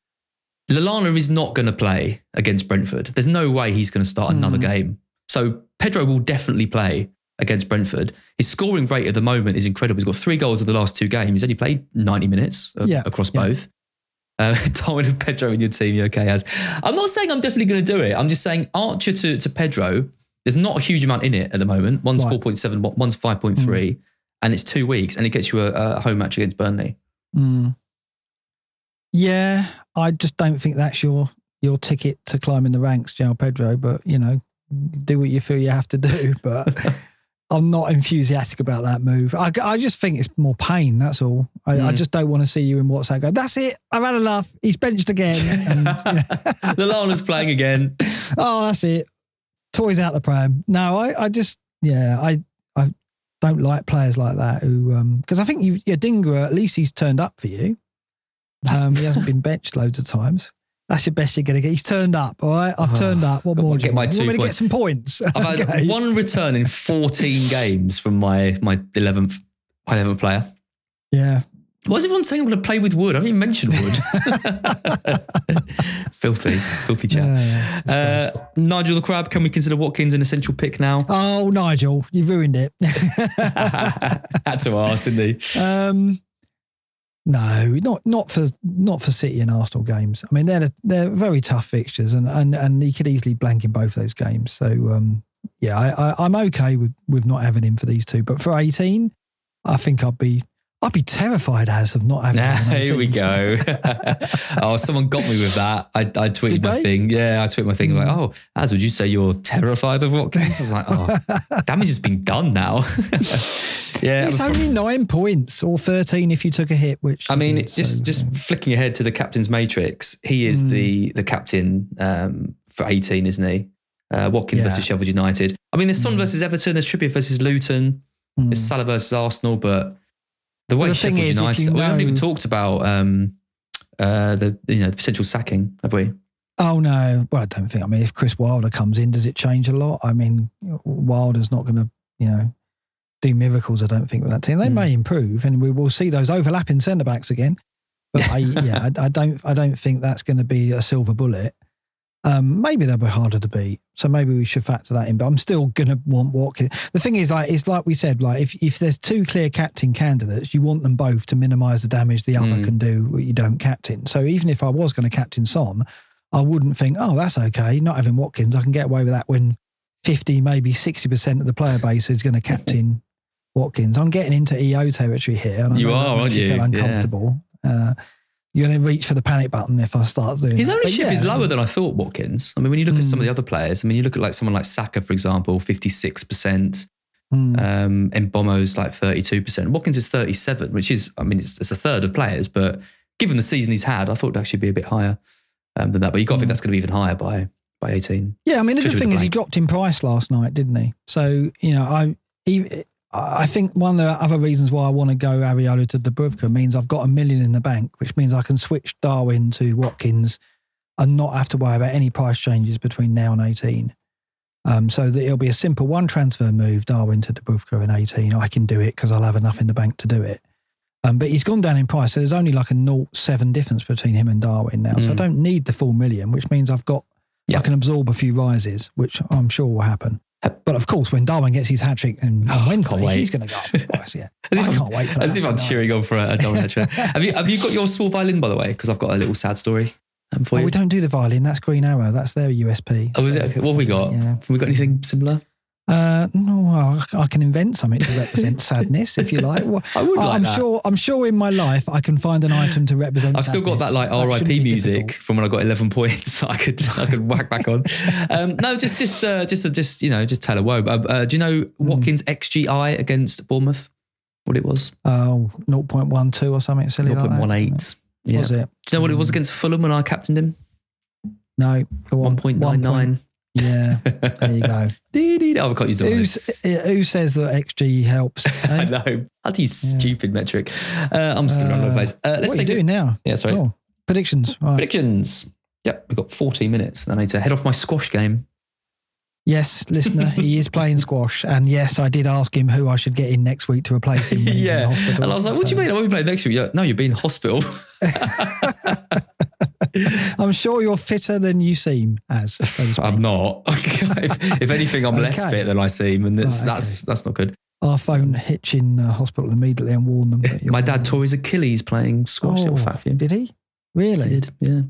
Lallana is not going to play against Brentford. There's no way he's going to start another Mhm. game. So Pedro will definitely play against Brentford. His scoring rate at the moment is incredible. He's got three goals in the last two games. He's only played 90 minutes uh, Yeah, across yeah. both. Uh, Darwin and Pedro in your team, you okay, as I'm not saying I'm definitely going to do it. I'm just saying Archer to, to Pedro, there's not a huge amount in it at the moment. One's Right. 4.7, one's 5.3, and it's two weeks, and it gets you a, a home match against Burnley. Mm. Yeah, I just don't think that's your your ticket to climbing the ranks, João Pedro. But you know, do what you feel you have to do. But I'm not enthusiastic about that move. I, I just think it's more pain. That's all. I, I Mm. just don't want to see you in WhatsApp go. That's it. I've had enough. He's benched again. And, Lallana's playing again. oh, that's it. Toys out the pram. No, I, I just yeah, I I don't like players like that who because I think you Dingra at least he's turned up for you. Um, he hasn't been benched loads of times. That's your best you're going to get. He's turned up. All right, I've Oh, turned up. What more? You get my want? You two want me to get some points? I've had Okay. one return in 14 games from my my 11th my 11th player. Yeah. Why is everyone saying I'm going to play with wood? I haven't even mentioned wood. filthy, filthy chat. Yeah, yeah. Uh, Nigel the Crab, can we consider Watkins an essential pick now? Oh, Nigel, you've ruined it. Had to ask, didn't he? um, No, not not for not for City and Arsenal games. I mean, they're they're very tough fixtures, and and and he could easily blank in both of those games. So um, yeah, I, I, I'm okay with with not having him for these two. But for 18, I think I'd be I'd be terrified as of not having. Nah, here we go. oh, someone got me with that. I, I tweeted Did my they? thing. Yeah, I tweeted my thing like, Mm. oh, as would you say you're terrified of Watkins? I was like, oh, damage has been done now. yeah. It's only nine points or 13 if you took a hit. Which I mean, it's just so, just flicking ahead to the captain's matrix. He is Mm. the the captain um, for 18, isn't he? Uh, Watkins Yeah. versus Sheffield United. I mean, there's Son Mm. versus Everton. There's Trippier versus Luton. mm. There's Salah versus Arsenal. But the way Well, the thing is, United, you we haven't even talked about um, uh, the you know the potential sacking, have we? Oh no! Well, I don't think. I mean, if Chris Wilder comes in, does it change a lot? I mean, Wilder's not going to, you know, do miracles. I don't think with that team. They Mm. may improve, and we will see those overlapping centre backs again. But I, yeah, I, I don't. I don't think that's going to be a silver bullet. Um, maybe they'll be harder to beat, so maybe we should factor that in. But I'm still going to want Watkins. The thing is, like, it's like we said, like if if there's two clear captain candidates, you want them both to minimise the damage the other Mm. can do. What you don't captain. So even if I was going to captain Son, I wouldn't think, oh, that's okay. Not having Watkins, I can get away with that when 50, maybe 60% of the player base is going to captain Watkins. I'm getting into EO territory here. And I You are, aren't you? Feel Yeah. uncomfortable. Uh, you're going to reach for the panic button if I start doing His that. Ownership is lower than I thought, Watkins. I mean, when you look at some Mm. of the other players, I mean, you look at like someone like Saka, for example, 56%. Mm. Um, Mbeumo's like 32%. Watkins is 37, which is, I mean, it's, it's a third of players, but given the season he's had, I thought it'd actually be a bit higher um, than that. But you've got to think Mm. that's going to be even higher by by 18. Yeah, I mean, the good thing is he dropped in price last night, didn't he? So, you know, I he, I think one of the other reasons why I want to go Areola to Dubravka means I've got a million in the bank, which means I can switch Darwin to Watkins and not have to worry about any price changes between now and 18. Um, so that it'll be a simple one transfer move, Darwin to Dubravka in 18. I can do it because I'll have enough in the bank to do it. Um, but he's gone down in price. So there's only like a 0.7 difference between him and Darwin now. So I Mm. don't need the full million, which means I've got, Yeah. I can absorb a few rises, which I'm sure will happen. But of course, when Darwin gets his hat trick and on Oh, Wednesday, he's going to go price. Yeah, As I if can't wait. As if I'm cheering on for a, a dominant trend. have you have you got your small violin by the way? Because I've got a little sad story um, for Oh, you. we don't do the violin. That's Green Arrow. That's their USP. oh, is it? Okay. What have we got? Yeah. Have we got anything similar? Uh, no, well, I can invent something to represent sadness if you like. Well, I would like I'm that. sure. I'm sure in my life I can find an item to represent. I've still got that like sadness. RIP music difficult. from when I got 11 points. I could I could whack back on. Um, no, just just uh, just uh, just you know just tell a woe. Uh, uh, do you know Hmm. Watkins XGI against Bournemouth? What it was? Oh, 0.12 or something silly like that. 0.18. Yeah. Was it? Do you know what it was against Fulham when I captained him? No. Go on. 1.99. Yeah. There you go. oh, I can't use the uh, who says that XG helps? I eh? know. Bloody stupid metric. Uh, I'm skipping around all over the place. Uh, let's what are you doing now? Yeah, sorry. Oh, predictions. Right. Predictions. Yep, we've got 14 minutes. Then I need to head off my squash game. Yes, listener, he is playing squash, and yes, I did ask him who I should get in next week to replace him. Yeah. hospital. And I was like, what do you mean? I won't be playing next week. Yeah, No, you'll be in hospital. I'm sure you're fitter than you seem as. I'm not. if, if anything, I'm less fit than I seem. And that's, Right, that's, that's not good. Our phone hitch in uh, hospital immediately and warn them. That My dad tore his Achilles playing squash. Oh, fat for. Did he? Really? He did, yeah.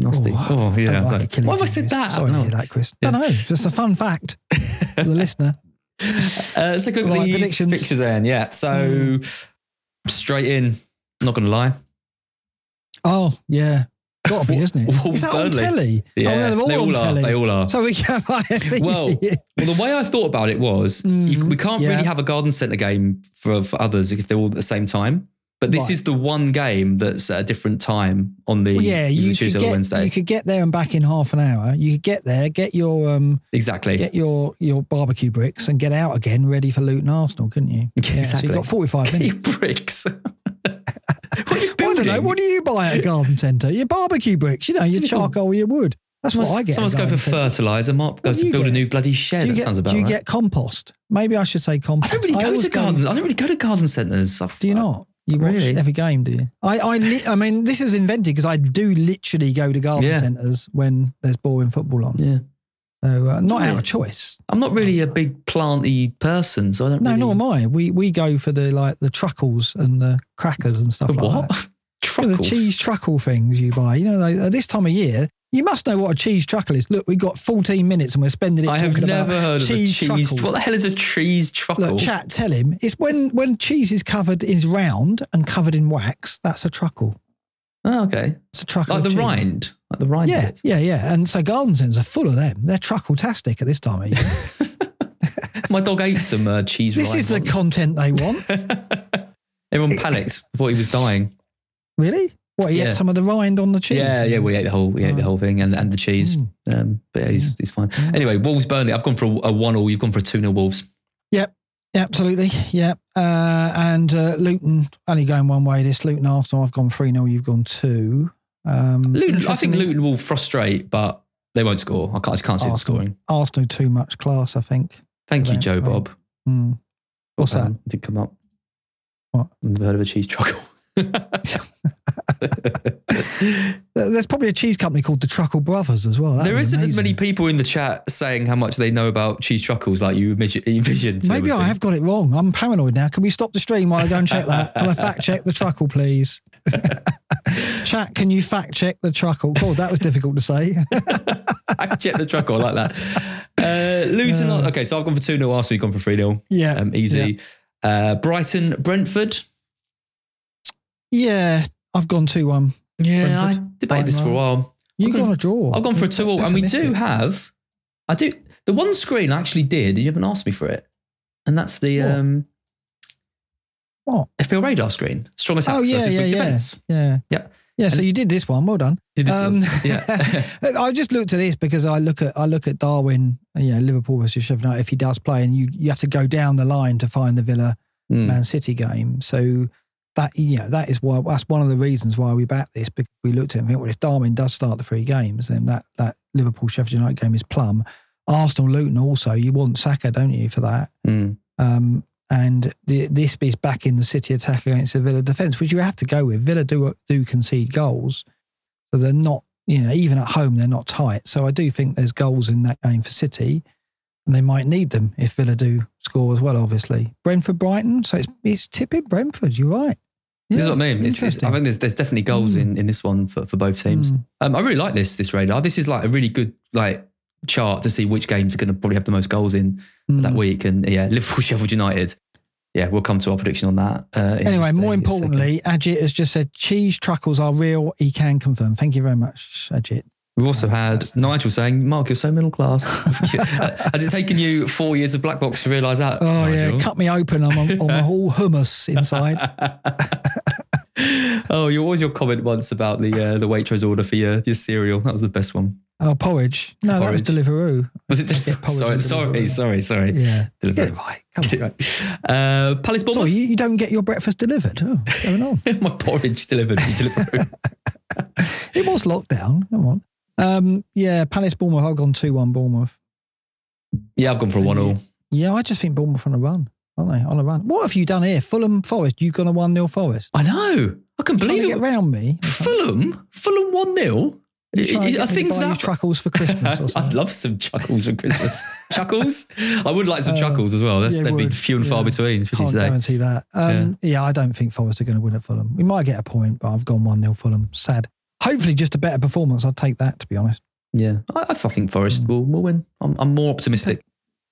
Nasty. Oh, Oh, yeah. Like. Achilles Why have I said that? Sorry to Oh. hear that, Chris. Yeah. Don't know. Just a fun fact for the listener. Uh, let's take a look Right, at these predictions. Pictures then. Yeah. So straight in, not going to lie. Oh, yeah. Got to be, isn't it? Is that on telly? Yeah, oh, they're all they all on are. telly. They all are. So we can. Well, well, the way I thought about it was you, Mhm. we can't Yeah. really have a garden centre game for, for others if they're all at the same time. But this Right. is the one game that's at a different time on the, Well, yeah, you could, Tuesday or get, Wednesday. you could get there and back in half an hour. You could get there, get your um, exactly. get your your barbecue bricks, and get out again, ready for Luton Arsenal, couldn't you? Yeah, So you've got forty five minutes. bricks. What I don't know. What do you buy at a garden centre? Your barbecue bricks, you know, your charcoal, your wood. That's what I get. Someone's going for fertiliser. Mark goes to build a new bloody shed. That get, sounds about do you right. get compost? Maybe I should say compost. I don't really go to gardens. I don't really go to garden centres. Do you not? You watch Really? every game, do you? I, I, li- I mean, this is invented because I do literally go to garden Yeah. centres when there's boring football on. Yeah. So uh, not Really? out of choice. I'm not really a big planty person, so I don't No, really. nor am I. We we go for the like the truckles and the crackers and stuff The like what? that. Truckles. the cheese truckle things you buy. You know, like, at this time of year, you must know what a cheese truckle is. Look, we've got 14 minutes and we're spending it I have talking never about heard of a cheese cheese. truckles. What the hell is a cheese truckle? Look, chat, tell him. It's when when cheese is covered is round and covered in wax. That's a truckle. Oh, okay. It's a truckle. Like the cheese. rind. Like the rind. Yeah, bit. yeah, yeah. And so garden centres are full of them. They're truckle-tastic at this time of year. My dog ate some uh, cheese this is the content they want. Everyone panicked. thought he was dying. Really? What, he Yeah. ate some of the rind on the cheese? Yeah, yeah, we ate the whole, we ate the whole thing and, and the cheese. Mm. Um, but yeah, he's, he's fine. Anyway, Wolves Burnley. I've gone for a, a one all. You've gone for a two 0 Wolves. Yep, absolutely. Yep. Uh, and uh, Luton only going one way. This Luton Arsenal. I've gone three 0 You've gone two. Um, Luton. I think Luton will frustrate, but they won't score. I can't, I just can't see them Arsenal. scoring. Arsenal too much class. I think. Thank you, Joe. Bob. Hmm. What's that? Um, Did come up. What? I've never heard of a cheese truckle. There- There's probably a cheese company called the Truckle Brothers as well. That'd there isn't as many people in the chat saying how much they know about cheese truckles like you envis- envisioned. Maybe I have got it wrong. I'm paranoid now. Can we stop the stream while I go and check that? Can I fact check the truckle, please? Chat, can you fact check the truckle? God, that was difficult to say. I can check the truckle I like that. Uh, Luton. okay, so I've gone for 2 0 Arsenal. You've gone for 3 0. yeah. Um, easy. Uh, Brighton, Brentford. Yeah, I've gone 2 1. Yeah, I Brentford, debated this for a while. You've gone a draw. I've gone for a 2 0. And we do have, I do, the one screen I actually did, you haven't asked me for it. And that's the What? um, What? FPL radar screen. Strongest Oh, yeah, versus yeah, weak yeah. defence. Yeah. Yeah. Yeah, so you did this one. Well done. Did this Um, yeah. I just looked at this because I look at I look at Darwin, you know, Liverpool versus Sheffield United. If he does play, and you you have to go down the line to find the Villa Mm. Man City game. So that you know that is why that's one of the reasons why we back this because we looked at it and think, well, if Darwin does start the three games, then that that Liverpool Sheffield United game is plum. Arsenal Luton also, you want Saka, don't you, for that? Mm. Um, and the, this is back in the City attack against the Villa defence, which you have to go with. Villa do do concede goals, so they're not, you know, even at home they're not tight. So I do think there's goals in that game for City, and they might need them if Villa do score as well. Obviously, Brentford Brighton, so it's it's tipping Brentford. You're right. This is what I mean. It's, it's, I think there's there's definitely goals Mm. in, in this one for, for both teams. Mm. Um, I really like this this radar. This is like a really good like chart to see which games are going to probably have the most goals in that Mm. week. And yeah, Liverpool Sheffield United. Yeah, we'll come to our prediction on that. Uh, Anyway, more a importantly, Ajit has just said cheese truckles are real. He can confirm. Thank you very much, Ajit. We've also had Nigel saying, "Mark, you're so middle class." Has it taken you four years of black box to realise that? Oh yeah, cut me open. I'm on, on my whole hummus inside. oh, you what was your comment once about the uh, the Waitrose order for your, your cereal? That was the best one. Oh, porridge. No, that was Deliveroo. Was it? Yeah, porridge sorry, sorry, Deliveroo. sorry, sorry. Yeah. Deliveroo. Get it right. Come Get on. it right. Uh, Palace Sorry, you, you don't get your breakfast delivered. Oh, what's going on? My porridge delivered. Deliveroo. it was lockdown. Come on. Um, yeah, Palace Bournemouth. I've gone 2 1 Bournemouth. yeah, I've gone for a one all. Yeah, I just think Bournemouth on a run, aren't they? On a run. What have you done here? Fulham Forest. You've gone a 1 0 Forest. I know. I can believe it. get round me. Fulham, Fulham one 0 You trying to I get think that. truckles for Christmas or I'd love some chuckles for Christmas. chuckles? I would like some chuckles as well. That's, Uh, yeah, they'd be few and far Yeah. between, especially Can't today. guarantee that. Um, yeah. I don't think Forest are going to win at Fulham. We might get a point, but I've gone 1 0 Fulham. Sad. Hopefully, just a better performance. I'd take that, to be honest. Yeah, I, I think Forest Mm. will, will win. I'm, I'm more optimistic.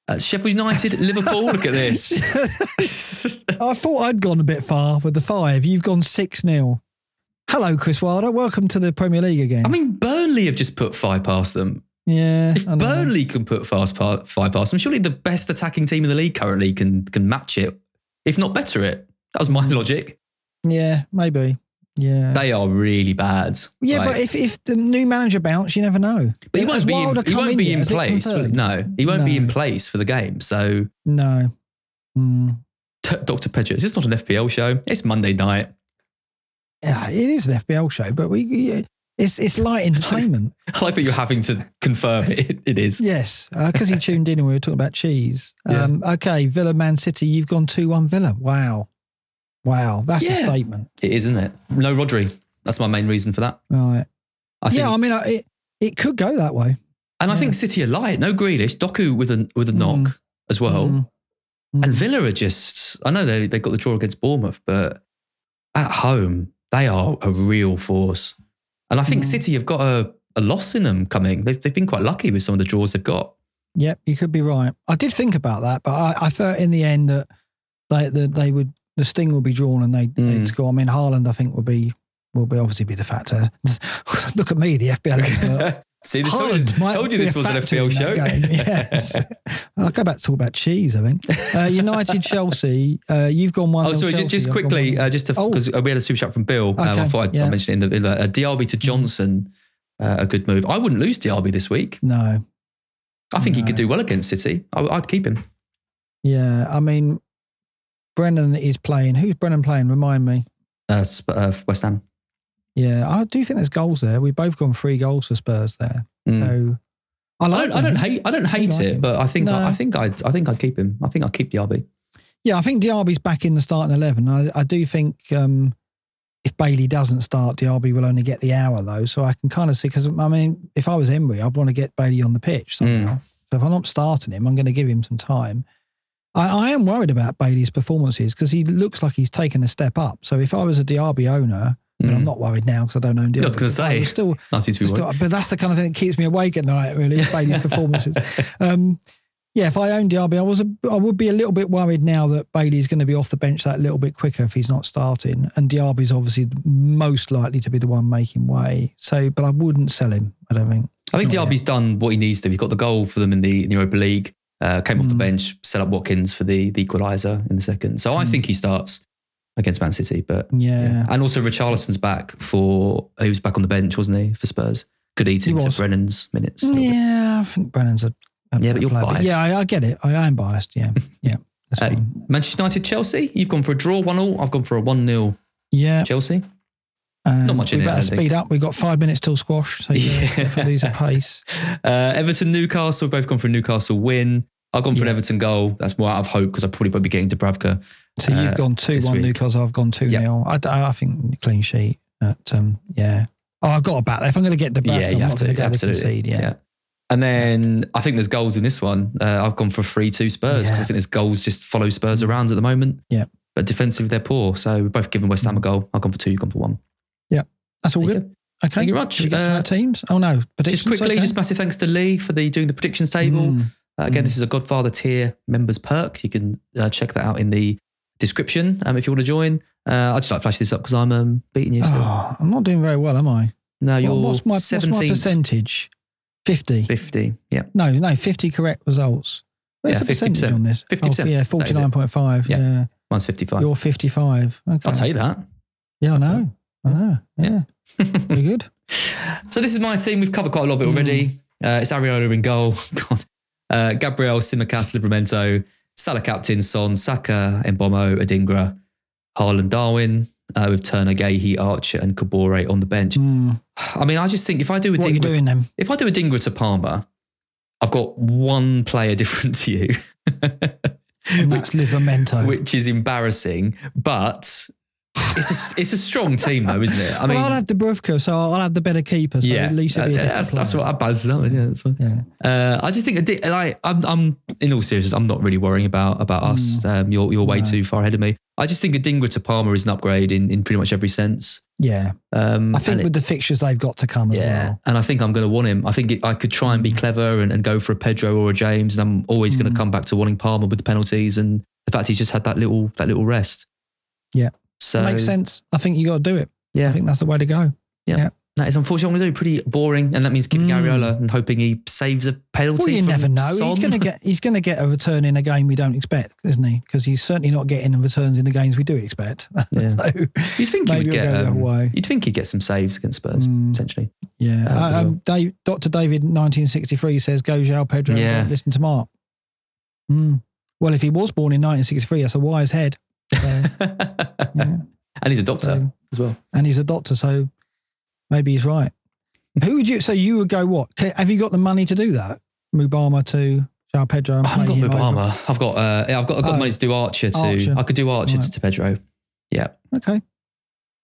Uh, Sheffield United, Liverpool. Look at this. I thought I'd gone a bit far with the five. You've gone 6 0. Hello, Chris Wilder. Welcome to the Premier League again. I mean, Burnley have just put five past them. yeah. If I know. Burnley can put fast five past them, surely the best attacking team in the league currently can can match it, if not better it. That was my logic. Yeah, maybe. Yeah. They are really bad. yeah, Like- but if, if the new manager bounce, you never know. But he won't be in, he won't be yet? in Is place. No, he won't be in place for the game. So, No. Mm. t- Dr. Pedro, it's not an FPL show. It's Monday night. Yeah, it is an FPL show, but we yeah, it's it's light entertainment. I like that you're having to confirm it. It is. yes, because he tuned in and we were talking about cheese. Yeah. Um, okay, Villa, Man City. You've gone two one Villa. Wow, wow, that's a statement. It is, isn't it? No Rodri. That's my main reason for that. Right. I think yeah, I mean, I- it it could go that way. And I think City are light. No Grealish, Doku with a with a knock as well. Mm. And Villa are just, I know they, they got the draw against Bournemouth, but at home, they are a real force. And I think Mm. City have got a, a loss in them coming. They've, they've been quite lucky with some of the draws they've got. Yep, you could be right. I did think about that, but I, I thought in the end that they that they would the sting will be drawn and they, Mm. they'd score. I mean, Haaland, I think, will be will be obviously be the factor. Look at me, the expert. See, this told, Haaland might told you this was an FPL show. game, Yes, I'll go back to talk about cheese. I think uh, United, Chelsea. Uh, you've gone one. Oh, sorry, ju- just quickly, uh, just to, Oh. because we had a super chat from Bill. Um, I Okay, thought I'd, yeah. I'd mention it in the, in the uh, Diaby to Johnson, uh, a good move. I wouldn't lose Diaby this week. no, I think he could do well against City. I, I'd keep him. yeah. I mean, Brennan is playing. Who's Brennan playing? Remind me. Uh, Sp- uh, West Ham. Yeah, I do think there's goals there. We've both gone three goals for Spurs there. Mm. So I I like. don't, I don't hate. I don't hate like it, him. but I think No. I, I think I'd I think I'd keep him. I think I'd keep Diaby. Yeah, I think Diaby's back in the starting eleven. I, I do think um, if Bailey doesn't start, Diaby will only get the hour though. So I can kind of see because I mean, if I was Emery, I'd want to get Bailey on the pitch somehow. So if I'm not starting him, I'm going to give him some time. I, I am worried about Bailey's performances because he looks like he's taken a step up. So if I was a Diaby owner, and I'm not worried now because I don't own Diaby. I was but I say. still to Still- but that's the kind of thing that keeps me awake at night, really, is Bailey's performances. Um, yeah, if I owned Diaby, I was a, I would be a little bit worried now that Bailey's going to be off the bench that little bit quicker if he's not starting, and Diaby's obviously most likely to be the one making way. So, but I wouldn't sell him. I don't think. I think Not Diaby's done what he needs to. He got the goal for them in the, in the Europa League. Uh, came off the Mm. bench, set up Watkins for the, the equaliser in the second. So I Mm. think he starts against Man City. But Yeah, and also Richarlison's back for he was back on the bench, wasn't he, for Spurs? Good eating to. Brennan's minutes. yeah. I think Brennan's a, a Yeah, but you're player. biased. Yeah, I, I get it. I am biased. Yeah, yeah. That's Uh. Manchester United, Chelsea. You've gone for a draw, one all. I've gone for a one 0 Yeah, Chelsea. Um, not much in we it, I better speed up. We've got five minutes till squash, so yeah, Yeah. for these at pace. Uh, Everton, Newcastle. Both gone for a Newcastle win. I've gone for an Everton goal. That's more out of hope because I probably won't be getting Dubravka. So you've uh, gone two one week. Newcastle. I've gone two Yep. nil. I, I think clean sheet. At, um, yeah. Oh, I've got a bat. If I'm going to get the yeah, you have to. Absolutely. concede. Yeah. And then I think there's goals in this one. Uh, I've gone for 3 2 Spurs because Yeah. I think there's goals just follow Spurs around at the moment. Yeah. But defensively, they're poor. So we've both given West Ham a goal. I've gone for two, you've gone for one. That's all good. go. Okay. Thank you very much. Should we get Uh, teams? Oh no. Just quickly, Okay. just massive thanks to Lee for the doing the predictions table. Mm. Uh, again, Mm. this is a Godfather tier members perk. You can uh, check that out in the description um, if you want to join. Uh, I'd just like to flash this up because I'm um, beating you still. Oh, I'm not doing very well, am I? no, you're Well, what's my what's my percentage? Fifty. 50. Yeah. No, no, fifty correct results. Where's Yeah, the percentage 50%. on this? 50%. Oh, yeah, That is forty nine point five. Yeah. Yeah. Mine's 55. You're fifty five. Okay. I'll tell you that. Yeah, I know. I know. Yeah. Very good. So this is my team. We've covered quite a lot of it already. Uh, it's Areola in goal. God. Uh, Gabriel, Tsimikas, Livramento, Salah captain, Son, Saka, Mbeumo, Adingra, Haaland, Darwin, uh, with Turner, Guéhi, Archer, and Kabore on the bench. Mm. I mean, I just think if I do a What are you Dingra, doing then? if I do Adingra to Palmer, I've got one player different to you, And that's Livramento. which is embarrassing. But it's a, it's a strong team, though, isn't it? I mean, well, I'll have Dubravka, so I'll have the better keeper. So yeah, at least it'll be a Uh, that's, that's what I balance it out. with, Yeah, that's fine. Yeah. Uh, I just think like I'm, I'm in all seriousness, I'm not really worrying about about us. Um, you're you're way Mm. No. too far ahead of me. I just think Adingra to Palmer is an upgrade in, in pretty much every sense. Yeah. Um, I think it- with the fixtures they've got to come as yeah, well. and I think I'm going to want him. I think it, I could try and be clever and, and go for a Pedro or a James, and I'm always going Mm. to come back to wanting Palmer with the penalties and the fact he's just had that little that little rest. Yeah. So Makes sense. I think you got to do it. Yeah, I think that's the way to go. Yeah. That is unfortunately what I'm going to do. Pretty boring, and that means keeping Mm. Areola and hoping he saves a penalty. Well, you never know. Son. He's going to get he's going to get a return in a game we don't expect, isn't he? Because he's certainly not getting the returns in the games we do expect. Yeah. so, You'd think he would get. Um, way. you'd think he'd get some saves against Spurs Mm. potentially. yeah. Uh, Uh, um, Dave, Dr. David, 1963 says, "Go, João Pedro. Yeah. Listen to Mark." Mm. Well, if he was born in 1963, that's a wise head. So, yeah. And he's a doctor So- as well. and he's a doctor, so maybe he's right. Who would you? So you would go what? Have you got the money to do that? Mbeumo to João Pedro. And I haven't got him over? I've got. Uh, yeah, I've got. I've got Oh. money to do Archer to. Archer. I could do Archer Right. to, to Pedro. Yeah. Okay.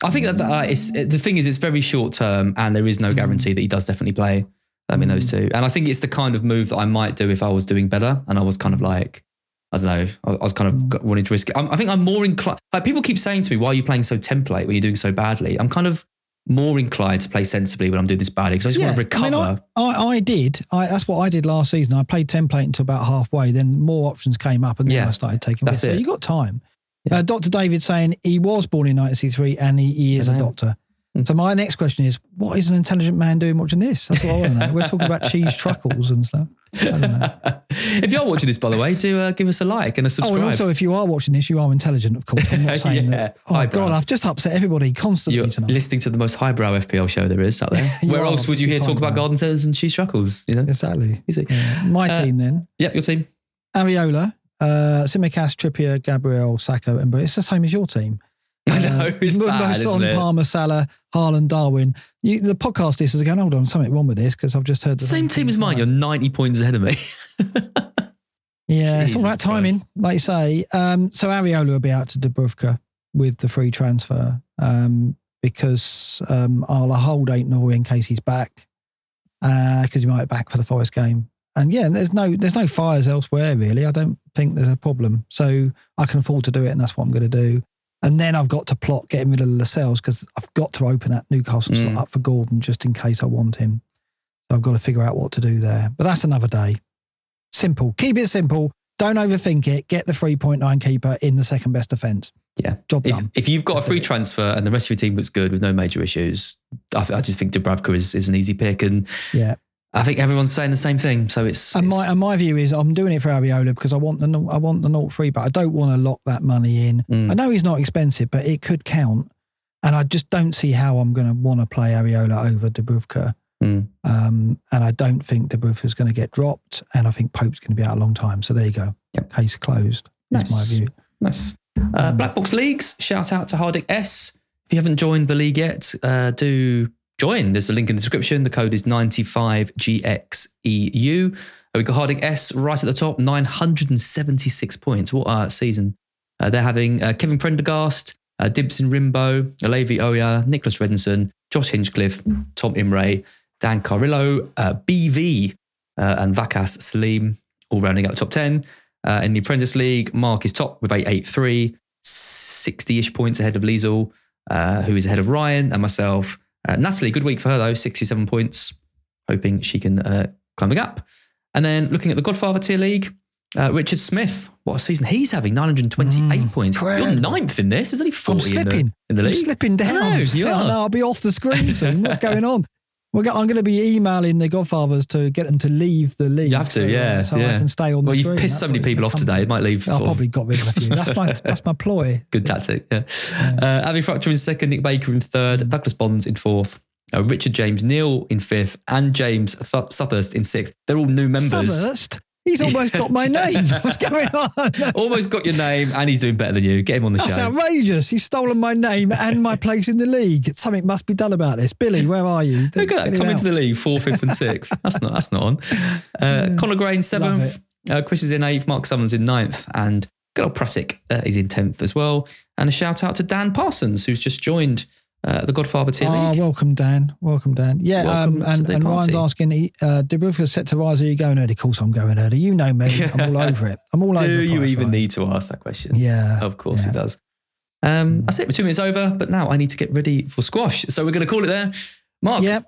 I think that uh, it's, the thing is, it's very short term, and there is no Mm. guarantee that he does definitely play I mean, those two. And I think it's the kind of move that I might do if I was doing better. And I was kind of like, I don't know, I I was kind of got- wanting to risk it. I'm, I think I'm more inclined, like people keep saying to me, why are you playing so template when you're doing so badly? I'm kind of more inclined to play sensibly when I'm doing this badly because I just want to recover. I, mean, I, I, did. I, that's what I did last season. I played template until about halfway. Then more options came up, and then Yeah, I started taking. that's risks. So it. you got time. Uh, Dr. David saying he was born in 1963 and he, he is a doctor. Mm. So my next question is, what is an intelligent man doing watching this? That's what I want to know. We're talking about cheese truckles and stuff. I don't know. if you are watching this, by the way, do uh, give us a like and a Oh, subscribe. and also, if you are watching this, you are intelligent, of course. I'm not saying Yeah, that. Oh, highbrow. God, I've just upset everybody constantly you're tonight. listening to the most highbrow FPL show there is out there. Where else would you hear talk about garden centres and cheese truckles? You know, Exactly. easy. Yeah. My Uh, team then. Yep, your team. Areola, uh, Tsimikas, Trippier, Gabriel, Saka, and it's the same as your team. I know it's Mo- bad, Son? Palmer, Salah, Haaland, Darwin. You, the podcast listeners are going, hold on, something wrong with this because I've just heard the Same team as mine. You're 90 points ahead of me. Yeah, it's all Jesus right timing, like you say. Um, so Areola will be out to Dubravka with the free transfer um, because um, I'll hold Aït-Nouri in case he's back because he might be back for the Forest game. And yeah, there's no there's no fires elsewhere really. I don't think there's a problem, so I can afford to do it, and that's what I'm going to do. And then I've got to plot getting rid of Lascelles because I've got to open that Newcastle Mm. slot up for Gordon just in case I want him. So I've got to figure out what to do there. But that's another day. Simple. Keep it simple. Don't overthink it. Get the 3.9 keeper in the second best defence. yeah. Job If, done. if you've got Let's a free transfer and the rest of your team looks good with no major issues, I, I just think Dubravka is, is an easy pick. And Yeah. I think everyone's saying the same thing. So it's, And it's- my and my view is I'm doing it for Areola because I want the nau- I want the 0 free, but I don't want to lock that money in. Mm. I know he's not expensive, but it could count. And I just don't see how I'm going to want to play Areola over Dubravka. Mm. Um, and I don't think Dubravka's going to get dropped. And I think Pope's going to be out a long time. So there you go. Yep. Case closed. That's Nice. my view. Nice. Uh, Black Box Leagues, shout out to Hardic S. If you haven't joined the league yet, uh, do join. There's a link in the description. The code is 95GXEU. Uh, we've got Harding S right at the top, 976 points. What a season. Uh, they're having uh, Kevin Prendergast, uh, Dibson Rimbo, Olevi Oya, Nicholas Redinson, Josh Hinchcliffe, Tom Imray, Dan Carrillo, uh, BV, uh, and Vakas Salim, all rounding out the top 10. Uh, in the Apprentice League, Mark is top with 883, 60 ish points ahead of Liesel, uh, who is ahead of Ryan and myself. Uh, Natalie, good week for her though, 67 points, hoping she can uh, climb the gap. And then looking at the Godfather tier league, uh, Richard Smith, what a season he's having, 928 points. You're ninth in this. There's only 40 I'm in the, slipping. in the I'm league. slipping down. I know, you I are. know, I'll be off the screen soon. What's going on? We're go- I'm going to be emailing the Godfathers to get them to leave the league. You have to, so, uh, yeah. so yeah. I can stay on the Well, you've pissed so many people off today. to. It might leave. I probably got rid of a few. That's my that's my ploy. Good tactic. Yeah. Uh, Abby Fracture in second, Nick Baker in third, Douglas Bonds in fourth, uh, Richard James Neal in fifth, and James Th- Suthurst in sixth. They're all new members. Suthurst? He's almost got my name. What's going on? Almost got your name, and he's doing better than you. Get him on the That's show. That's outrageous. He's stolen my name and my place in the league. Something must be done about this. Billy, where are you? Look at that. Come into the league, fourth, fifth, and sixth. That's not. That's not on. Uh, Conor Grain seventh. Uh, Chris is in eighth. Mark Summons in ninth, and good old Pratik uh, is in tenth as well. And a shout out to Dan Parsons, who's just joined uh, the Godfather tier Oh, league. welcome, Dan. Welcome, Dan. Yeah, Welcome um, and, and Ryan's asking, uh, Dubravka's set to rise. Are you going early? Of course, I'm going early. You know me. I'm all over it. I'm all over it. Do you even Ryan. need to ask that question? Yeah. Of course yeah. it does. Um, that's it. We're two minutes over, but now I need to get ready for squash. So we're going to call it there. Mark, Yep.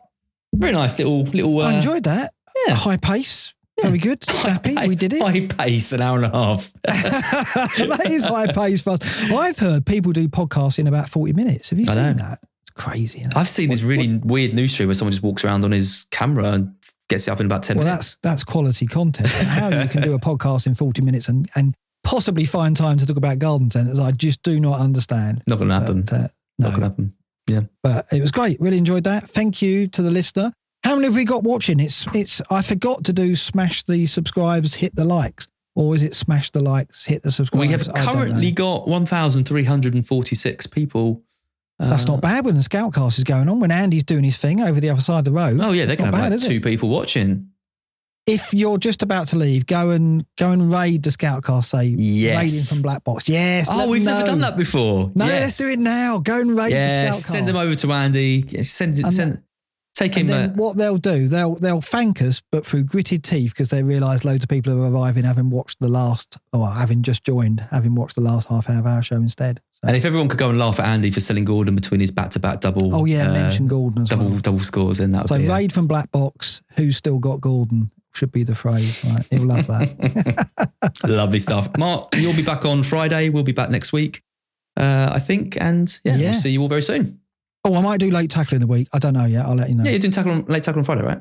very nice little little. Uh, I enjoyed that. yeah. High pace. Very good. Happy. we did it. High pace, an hour and a half. that is high pace for us. I've heard people do podcasts in about 40 minutes. Have you I seen know. that? It's crazy. I've seen this really weird news stream where someone just walks around on his camera and gets it up in about ten well, minutes. that's that's quality content. And how you can do a podcast in 40 minutes and, and possibly find time to talk about garden centres, I just do not understand. Not going to happen. But, uh, no. Not going to happen. Yeah. but it was great. Really enjoyed that. Thank you to the listener. How many have we got watching? It's it's. I forgot to do smash the subscribes, hit the likes, or is it smash the likes, hit the subscribes? We have I don't know. currently got one thousand three hundred and forty-six people. That's Uh, not bad when the Scoutcast is going on. When Andy's doing his thing over the other side of the road. Oh yeah, they're going to have bad, like two it? people watching. If you're just about to leave, go and go and raid the scout Scoutcast. Say Yes. raiding from Black Box. Yes. Oh, we've never done that before. No, yes. let's do it now. Go and raid Yeah, the Scoutcast. send them over to Andy. Send it. Send. Take him. Then what they'll do, they'll they'll thank us, but through gritted teeth because they realise loads of people are arriving having watched the last, or having just joined, having watched the last half hour of our show instead. So, and if everyone could go and laugh at Andy for selling Gordon between his back-to-back double, oh yeah, uh, mention Gordon as double well. double scores, then that would So be. raid from Black Box, who's still got Gordon should be the phrase. Right, he'll love that. Lovely stuff. Mark, you'll be back on Friday. We'll be back next week, uh, I think. And yeah, Yeah. we'll see you all very soon. Oh, I might do late tackle in the week. I don't know yet. I'll let you know. Yeah, you're doing tackle on, late tackle on Friday, right?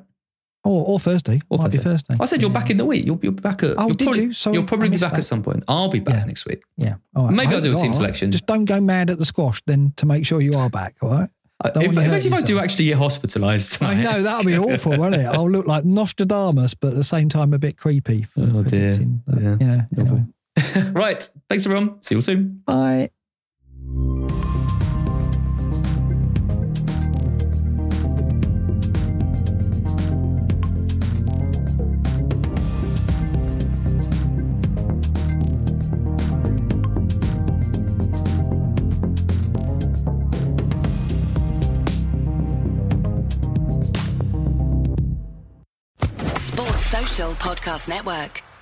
Or, or Thursday. Or might be Thursday. Thursday. I said you're Yeah. back in the week. You'll, you'll be back at. Oh, did probably, you? Sorry, you'll probably be back that. at some point. I'll be back Yeah. next week. Yeah. All right. Maybe I'll do a team are. selection. Just don't go mad at the squash then to make sure you are back. All right. Uh, Don't if, imagine if I do actually get hospitalised. I know that'll be awful, won't it? I'll look like Nostradamus, but at the same time a bit creepy. For Oh, dear. that. Yeah. Yeah. Anyway. right. Thanks, everyone. See you all soon. Bye. Podcast Network.